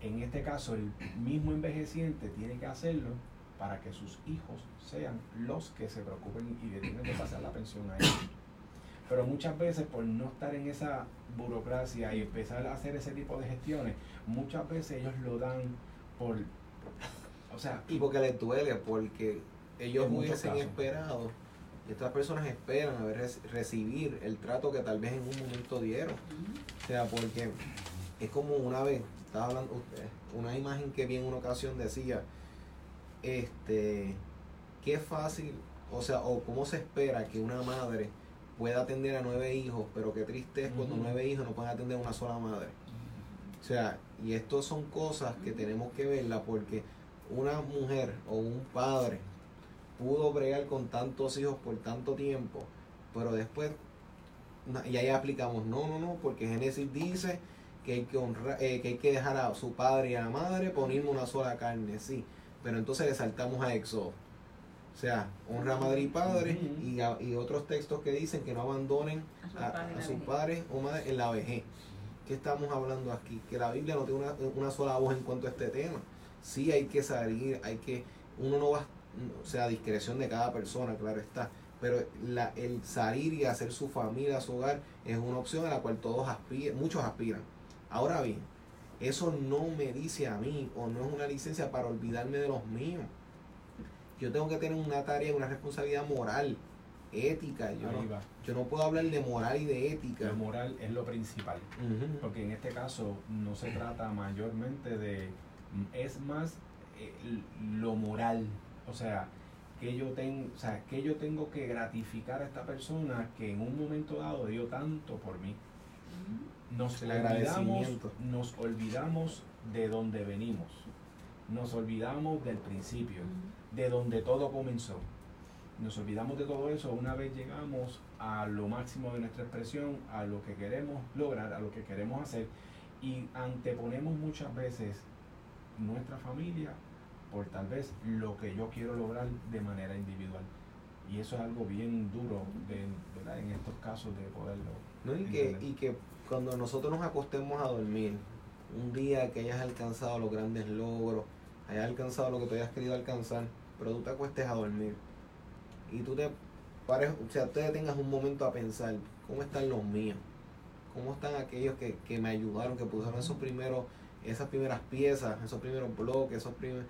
En este caso, el mismo envejeciente tiene que hacerlo para que sus hijos sean los que se preocupen y le tienen que pasar la pensión a ellos. Pero muchas veces por no estar en esa burocracia y empezar a hacer ese tipo de gestiones, muchas veces ellos lo dan por... O sea... Y porque les duele, porque ellos hubiesen esperado, y estas personas esperan a ver, recibir el trato que tal vez en un momento dieron. O sea, porque es como una vez, estaba hablando usted, una imagen que vi en una ocasión decía, este, qué fácil, o sea, o cómo se espera que una madre pueda atender a nueve hijos, pero qué triste es cuando nueve hijos no pueden atender a una sola madre. O sea, y esto son cosas que tenemos que verla porque una mujer o un padre pudo bregar con tantos hijos por tanto tiempo, pero después, y ahí aplicamos, no, no, no, porque Génesis dice que hay que, honrar, eh, que hay que dejar a su padre y a la madre ponerme una sola carne, sí. Pero entonces le saltamos a Éxodo. O sea, honra a madre y padre y, y, otros textos que dicen que no abandonen a, sus padres o madres en la vejez. ¿Qué estamos hablando aquí? Que la Biblia no tiene una, una, sola voz en cuanto a este tema. Sí hay que salir, hay que, uno no va, o sea, a discreción de cada persona, claro está. Pero la, el salir y hacer su familia, su hogar, es una opción a la cual todos aspiran, muchos aspiran Ahora bien, eso no me dice a mí o no es una licencia para olvidarme de los míos. Yo tengo que tener una tarea, una responsabilidad moral, ética. Yo, no, yo no puedo hablar de moral y de ética. La moral es lo principal. Porque en este caso no se trata mayormente de... Es más eh, lo moral. O sea, que yo, tengo, o sea, que yo tengo que gratificar a esta persona que en un momento dado dio tanto por mí. Nos El olvidamos, nos olvidamos de donde venimos. Nos olvidamos del principio, de donde todo comenzó. Nos olvidamos de todo eso una vez llegamos a lo máximo de nuestra expresión, a lo que queremos lograr, a lo que queremos hacer y anteponemos muchas veces nuestra familia por tal vez lo que yo quiero lograr de manera individual. Y eso es algo bien duro de, ¿verdad? en estos casos de poderlo. ¿no? Y, que, y que cuando nosotros nos acostemos a dormir, un día que hayas alcanzado los grandes logros, hayas alcanzado lo que tú hayas querido alcanzar, pero tú te acuestes a dormir y tú te pares, o sea, tú te tengas un momento a pensar, ¿cómo están los míos? ¿Cómo están aquellos que, que me ayudaron, que pusieron esos primeros, esas primeras piezas, esos primeros bloques, esos primeros,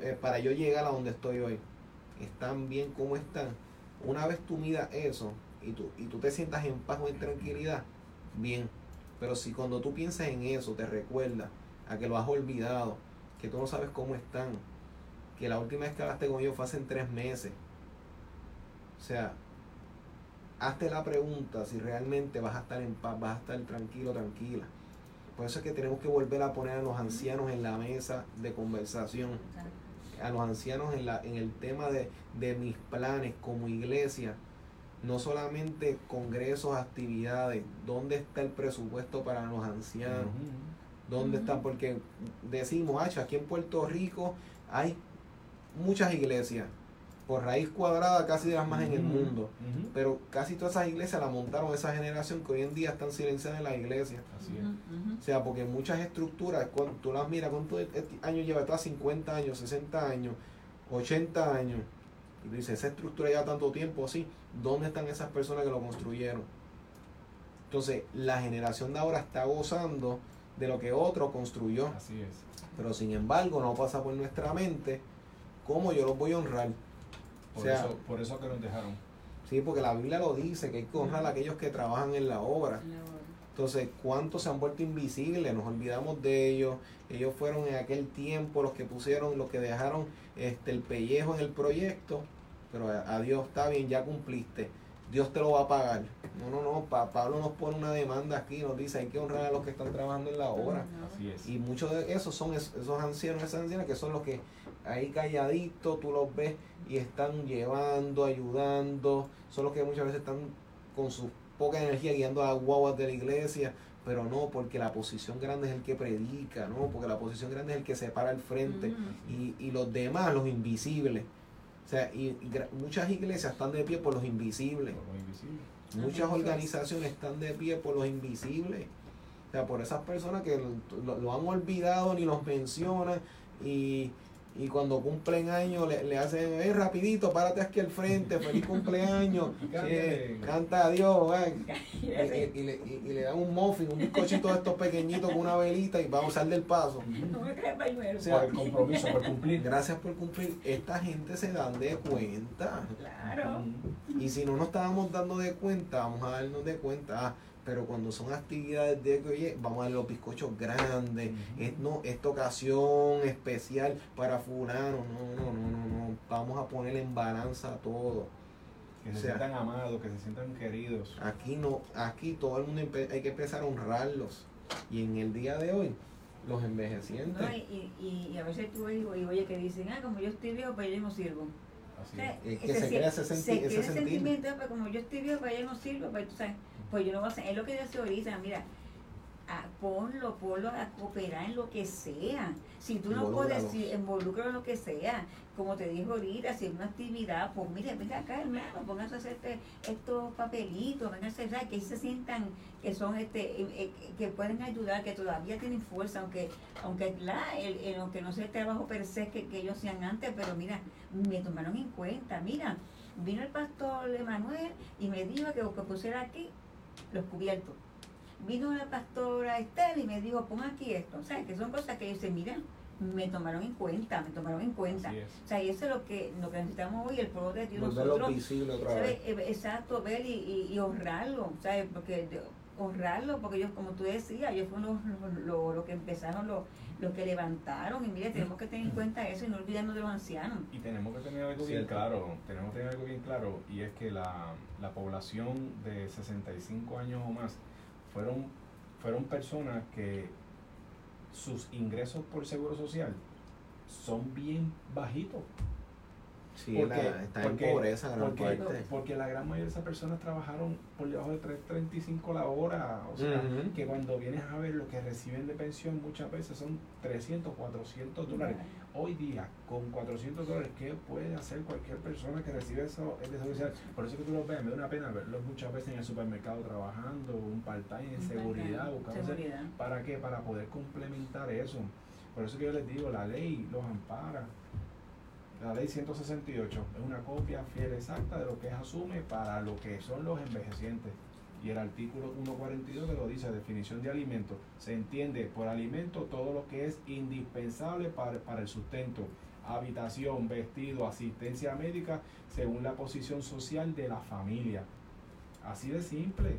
eh, para yo llegar a donde estoy hoy? ¿Están bien como están? Una vez tú miras eso y tú, y tú te sientas en paz o en tranquilidad, bien. Pero si cuando tú piensas en eso te recuerdas a que lo has olvidado, que tú no sabes cómo están, que la última vez que hablaste con ellos fue hace tres meses. O sea, hazte la pregunta si realmente vas a estar en paz, vas a estar tranquilo, tranquila. Por eso es que tenemos que volver a poner a los ancianos en la mesa de conversación a los ancianos en, la, en el tema de, de mis planes como iglesia, no solamente congresos, actividades, ¿dónde está el presupuesto para los ancianos? ¿Dónde están? Porque decimos, "Acho, aquí en Puerto Rico hay muchas iglesias, por raíz cuadrada casi de las más en el mundo, pero casi todas esas iglesias las montaron esa generación que hoy en día están silenciadas en las iglesias. Así es. O sea, porque muchas estructuras, cuando tú las miras, ¿cuántos años lleva? Todas 50 años, 60 años, 80 años. Y tú dices, esa estructura lleva tanto tiempo, sí. ¿Dónde están esas personas que lo construyeron? Entonces, la generación de ahora está gozando de lo que otro construyó. Así es. Pero sin embargo, no pasa por nuestra mente cómo yo los voy a honrar. Por, O sea- eso, por eso que nos dejaron. Sí, porque la Biblia lo dice, que hay que honrar a aquellos que trabajan en la obra. Entonces, ¿cuántos se han vuelto invisibles? Nos olvidamos de ellos. Ellos fueron en aquel tiempo los que pusieron, los que dejaron este, el pellejo en el proyecto. Pero a, a Dios está bien, ya cumpliste. Dios te lo va a pagar. No, no, no. Pa- Pablo nos pone una demanda aquí, nos dice hay que honrar a los que están trabajando en la obra. Así es. Y muchos de esos son es- esos ancianos, esas ancianas que son los que ahí calladitos tú los ves y están llevando, ayudando. Son los que muchas veces están con su poca energía guiando a las guaguas de la iglesia. Pero no, porque la posición grande es el que predica, ¿no? Porque la posición grande es el que se para al frente. Y, y los demás, los invisibles. O sea, y, muchas iglesias están de pie por los invisibles. Por. Muchas organizaciones están de pie por los invisibles. O sea, por esas personas que lo, lo- lo han olvidado ni los mencionan y, y cuando cumplen años le, le hacen, eh, rapidito, párate aquí al frente, feliz cumpleaños, sí, (laughs) canta a Dios, ven. Y, y- y le, y- y le dan un muffin, un bizcochito de estos pequeñitos con una velita y va a usar del paso. O sea, por el compromiso, por cumplir. Gracias por cumplir. Esta gente se dan de cuenta. Claro. Y si no nos estábamos dando de cuenta, vamos a darnos de cuenta. Ah, pero cuando son actividades de que, oye, vamos a dar los bizcochos grandes. Es, no, esta ocasión especial para fulano. No, no, no, no, no. Vamos a poner en balanza todo. Que se O sea, sientan amados, que se sientan queridos. Aquí no, aquí todo el mundo empe- hay que empezar a honrarlos. Y en el día de hoy, los envejecientes. No, y, y, y a veces tú ves y oye que dicen, ah, como yo estoy viejo, para ella no sirvo. Así O sea, es. Es que se crea ese senti- se ese crea sentir. sentimiento, pues como yo estoy viejo, para ella no sirve, pues tú sabes, pues yo no voy a hacer, es lo que yo hace ahorita, mira, ah, ponlo, ponlo a cooperar en lo que sea. Si tú no puedes, si, en lo que sea. Como te dije ahorita, si es una actividad, pues mire, venga acá, hermano, pónganse a hacer este- estos papelitos, vénganse, ¿sabes? que se sientan que son este eh, eh, que pueden ayudar, que todavía tienen fuerza, aunque aunque la, el, el- aunque no sea el trabajo per se que, que ellos hacían antes, pero mira, me tomaron en cuenta, mira, vino el pastor Emanuel y me dijo que, que pusiera aquí los cubiertos. Vino la pastora Estel y me dijo, pon aquí esto. O sea, que son cosas que ellos dicen, mira, me tomaron en cuenta, me tomaron en cuenta. O sea, y eso es lo que, lo que necesitamos hoy, el pueblo de Dios, nosotros, vez. Eh, Exacto, ver y, y, y honrarlo, ¿sabes? Porque honrarlo, porque ellos, como tú decías, ellos fueron los, los, los que empezaron, los, los que levantaron, y mire, tenemos que tener en cuenta eso y no olvidarnos de los ancianos. Y tenemos que tener algo bien Cierto. claro, tenemos que tener algo bien claro, y es que la, la población de 65 años o más fueron, fueron personas que sus ingresos por seguro social son bien bajitos. Sí, Porque- la- está porque- en pobreza gran porque, parte. porque la gran mayoría de esas personas trabajaron por debajo de 3.35 la hora. O sea, que cuando vienes a ver lo que reciben de pensión muchas veces son 300, 400 dólares. Hoy día, con 400 dólares, ¿qué puede hacer cualquier persona que recibe eso es de? Por eso que tú los ves, me da una pena verlos muchas veces en el supermercado trabajando, un part-time en seguridad, buscando Seguridad. ¿Para qué? Para poder complementar eso. Por eso que yo les digo, la ley los ampara. La ley 168 es una copia fiel exacta de lo que es asume para lo que son los envejecientes. Y el artículo 142 que lo dice, definición de alimento. Se entiende por alimento todo lo que es indispensable para, para el sustento. Habitación, vestido, asistencia médica, según la posición social de la familia. Así de simple.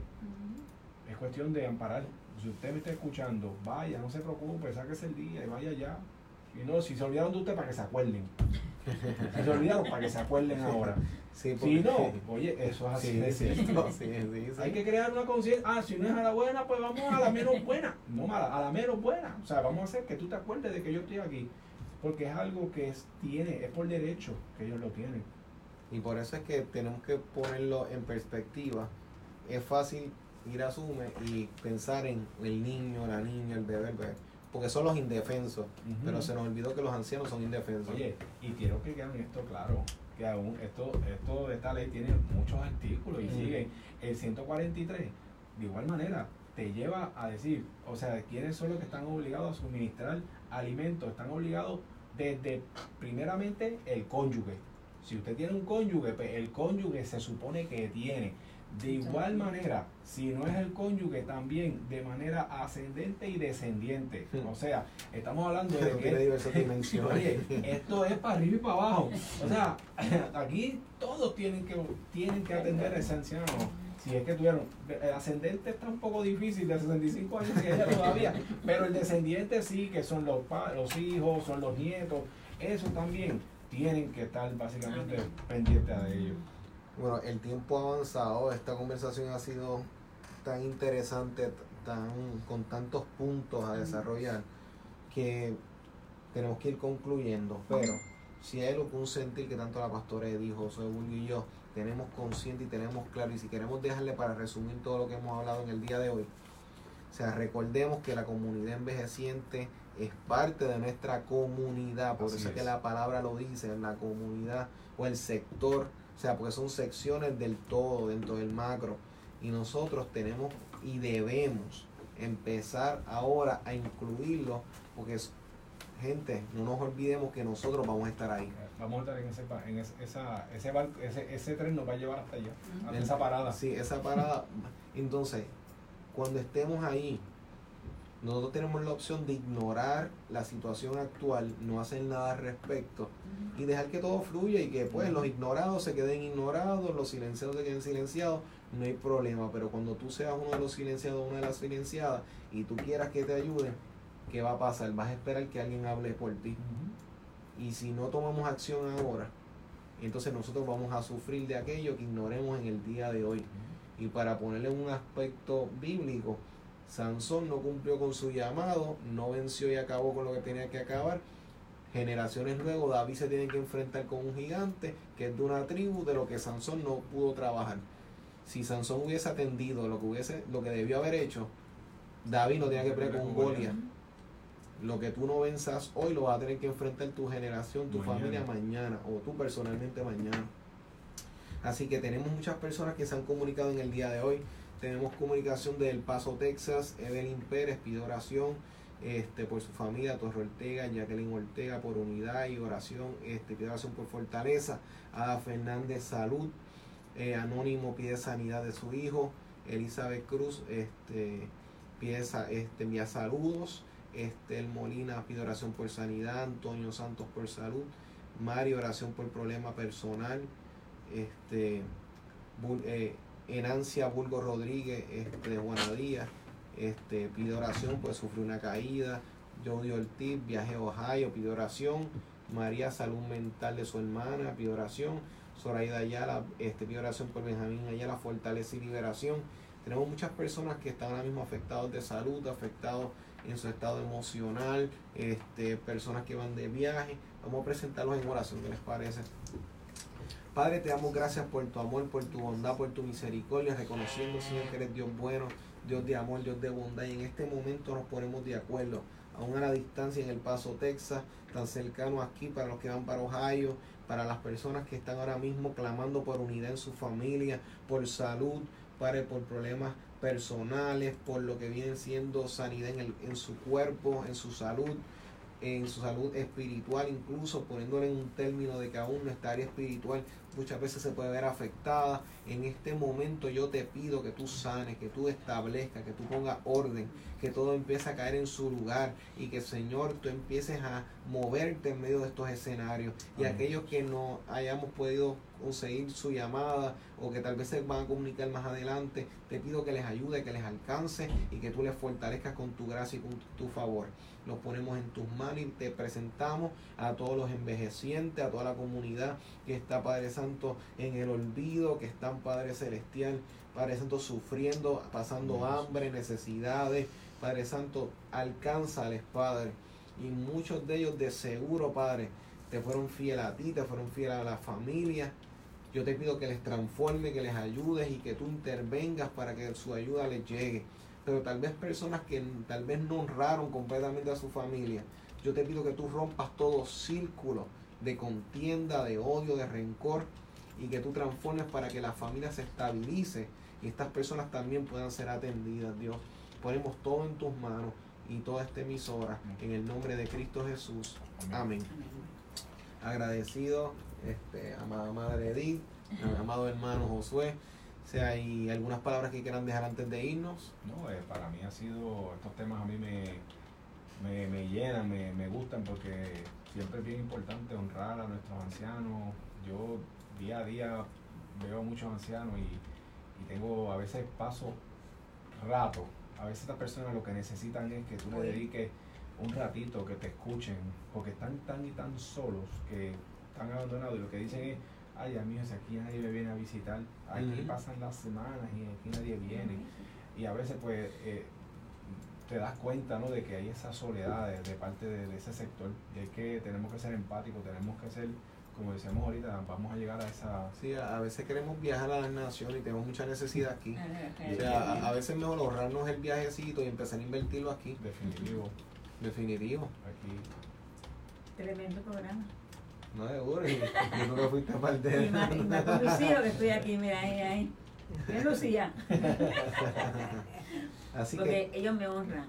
Es cuestión de amparar. Si usted me está escuchando, vaya, no se preocupe, sáquese el día y vaya ya. Y no, si se olvidaron de usted, para que se acuerden. Si se olvidaron, para que se acuerden ahora. Sí, Si no, oye, eso es así Sí, de sí, sí. Hay que crear una conciencia. Ah, si no es a la buena, pues vamos a la menos buena. No mala, a la menos buena. O sea, vamos a hacer que tú te acuerdes de que yo estoy aquí. Porque es algo que es, tiene, es por derecho que ellos lo tienen. Y por eso es que tenemos que ponerlo en perspectiva. Es fácil ir a Sume y pensar en el niño, la niña, el bebé, el bebé, porque son los indefensos. Pero se nos olvidó que los ancianos son indefensos. Oye, y quiero que queden esto claro, que aún esto, esto, esta ley tiene muchos artículos y Mm. sigue. El 143, de igual manera, te lleva a decir, o sea, quiénes son los que están obligados a suministrar alimentos, están obligados desde, primeramente, el cónyuge. Si usted tiene un cónyuge, pues el cónyuge se supone que tiene. De igual manera, si no es el cónyuge, también de manera ascendente y descendiente. O sea, estamos hablando de (laughs) que diversas (laughs) dimensiones. Oye, esto es para arriba y para abajo. O sea, (laughs) aquí todos tienen que, tienen que atender a ese anciano. Si es que tuvieron. El ascendente está un poco difícil, de 65 años que ella todavía. Pero el descendiente sí, que son los, los hijos, son los nietos. Eso también tienen que estar básicamente pendientes de ellos. Bueno, el tiempo ha avanzado, esta conversación ha sido tan interesante, tan con tantos puntos a desarrollar, que tenemos que ir concluyendo. Pero si hay algo que un sentir que tanto la pastora dijo, José Bulgo y yo, tenemos consciente y tenemos claro, y si queremos dejarle para resumir todo lo que hemos hablado en el día de hoy, o sea, recordemos que la comunidad envejeciente es parte de nuestra comunidad, por Así eso es que la palabra lo dice, la comunidad o el sector, o sea, porque son secciones del todo dentro del macro. Y nosotros tenemos y debemos empezar ahora a incluirlo, porque es- gente, no nos olvidemos que nosotros vamos a estar ahí. Vamos a estar en ese, en ese, esa, ese, barco, ese, ese tren nos va a llevar hasta allá, hasta esa parada. Sí, esa parada. Entonces, cuando estemos ahí, nosotros tenemos la opción de ignorar la situación actual, no hacer nada al respecto y dejar que todo fluya y que pues los ignorados se queden ignorados, los silenciados se queden silenciados, no hay problema. Pero cuando tú seas uno de los silenciados, una de las silenciadas y tú quieras que te ayuden, ¿qué va a pasar? Vas a esperar que alguien hable por ti. Y si no tomamos acción ahora, entonces nosotros vamos a sufrir de aquello que ignoremos en el día de hoy. Y para ponerle un aspecto bíblico, Sansón no cumplió con su llamado, no venció y acabó con lo que tenía que acabar. Generaciones luego, David se tiene que enfrentar con un gigante que es de una tribu de lo que Sansón no pudo trabajar. Si Sansón hubiese atendido lo que hubiese, lo que debió haber hecho, David no tenía que pelear con Goliat. Lo que tú no venzas hoy lo vas a tener que enfrentar tu generación, tu Mañana. familia mañana o tú personalmente mañana. Así que tenemos muchas personas que se han comunicado en el día de hoy. Tenemos comunicación del Paso, Texas. Evelyn Pérez pide oración este, por su familia, Torre Ortega, Jacqueline Ortega por unidad y oración. Este, pide oración por fortaleza. Ada Fernández, salud. Eh, Anónimo pide sanidad de su hijo. Elizabeth Cruz este, pide, este, envía saludos. Estel Molina pide oración por sanidad. Antonio Santos por salud. Mario oración por problema personal. Este, eh, Enancia Burgo Rodríguez este, de este, pide oración, pues sufrió una caída. Jody Ortiz, viaje a Ohio, pide oración. María, salud mental de su hermana, pide oración. Zoraida Ayala, este, pide oración por Benjamín Ayala, fortaleza y liberación. Tenemos muchas personas que están ahora mismo afectados de salud, afectados en su estado emocional, este, personas que van de viaje. Vamos a presentarlos en oración, ¿qué les parece? Padre, te damos gracias por tu amor, por tu bondad, por tu misericordia, reconociendo, Señor, que eres Dios bueno, Dios de amor, Dios de bondad. Y en este momento nos ponemos de acuerdo, aún a la distancia en El Paso, Texas, tan cercano aquí para los que van para Ohio, para las personas que están ahora mismo clamando por unidad en su familia, por salud, Padre, por problemas personales, por lo que viene siendo sanidad en, el, en su cuerpo, en su salud en su salud espiritual, incluso poniéndole en un término de que aún nuestra área espiritual muchas veces se puede ver afectada. En este momento yo te pido que tú sanes, que tú establezcas, que tú pongas orden, que todo empiece a caer en su lugar y que Señor tú empieces a moverte en medio de estos escenarios. Y aquellos que no hayamos podido conseguir su llamada o que tal vez se van a comunicar más adelante, te pido que les ayude, que les alcance y que tú les fortalezcas con tu gracia y con tu favor los ponemos en tus manos y te presentamos a todos los envejecientes, a toda la comunidad que está, Padre Santo, en el olvido, que están, Padre Celestial, Padre Santo, sufriendo, pasando hambre, necesidades. Padre Santo, alcánzales, Padre. Y muchos de ellos de seguro, Padre, te fueron fieles a ti, te fueron fieles a la familia. Yo te pido que les transforme, que les ayudes y que tú intervengas para que su ayuda les llegue pero tal vez personas que tal vez no honraron completamente a su familia. Yo te pido que tú rompas todo círculo de contienda, de odio, de rencor y que tú transformes para que la familia se estabilice y estas personas también puedan ser atendidas, Dios. Ponemos todo en tus manos y toda esta emisora en el nombre de Cristo Jesús. Amén. Agradecido, este, amada Madre Edith, amado hermano Josué sea, ¿hay algunas palabras que quieran dejar antes de irnos? No, eh, para mí ha sido, estos temas a mí me, me, llenan, me, gustan porque siempre es bien importante honrar a nuestros ancianos. Yo día a día veo muchos ancianos y, tengo, a veces paso rato. A veces estas personas lo que necesitan es que tú le dediques un ratito, que te escuchen, porque están tan y tan solos que están abandonados y lo que dicen es ay, amigos, aquí nadie me viene a visitar, aquí pasan las semanas y aquí nadie viene. Y a veces pues eh, te das cuenta ¿no? de que hay esa soledad de, parte de, ese sector, de que tenemos que ser empáticos, tenemos que ser, como decíamos ahorita, vamos a llegar a esa... Sí, a, veces queremos viajar a las naciones y tenemos mucha necesidad aquí. o sea, a, veces mejor ahorrarnos el viajecito y empezar a invertirlo aquí. Definitivo. Definitivo. Aquí. Tremendo programa. No, seguro. Y, yo nunca fuiste parte de Y más, y más con Lucía, que estoy aquí, mira, ahí, ahí. Es Lucía. (laughs) Así Porque ellos me honran.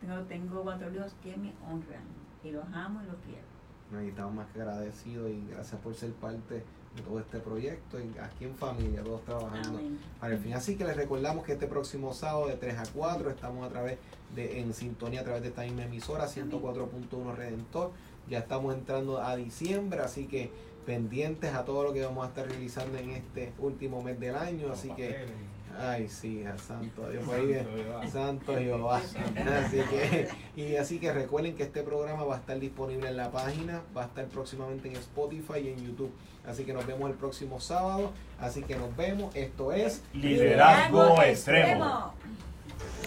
Tengo, tengo cuatro hijos que me honran. Y los amo y los quiero. Y estamos más que agradecidos y gracias por ser parte de todo este proyecto y aquí en familia, todos trabajando para el fin. Así que les recordamos que este próximo sábado de 3 a 4 estamos a través de en sintonía a través de esta misma emisora 104.1 Redentor. Ya estamos entrando a diciembre, así que pendientes a todo lo que vamos a estar realizando en este último mes del año, así que ay sí, santo Dios, (laughs) santo Jehová. (laughs) Así que y así que recuerden que este programa va a estar disponible en la página, va a estar próximamente en Spotify y en YouTube. Así que nos vemos el próximo sábado, así que nos vemos. Esto es Liderazgo, extremo.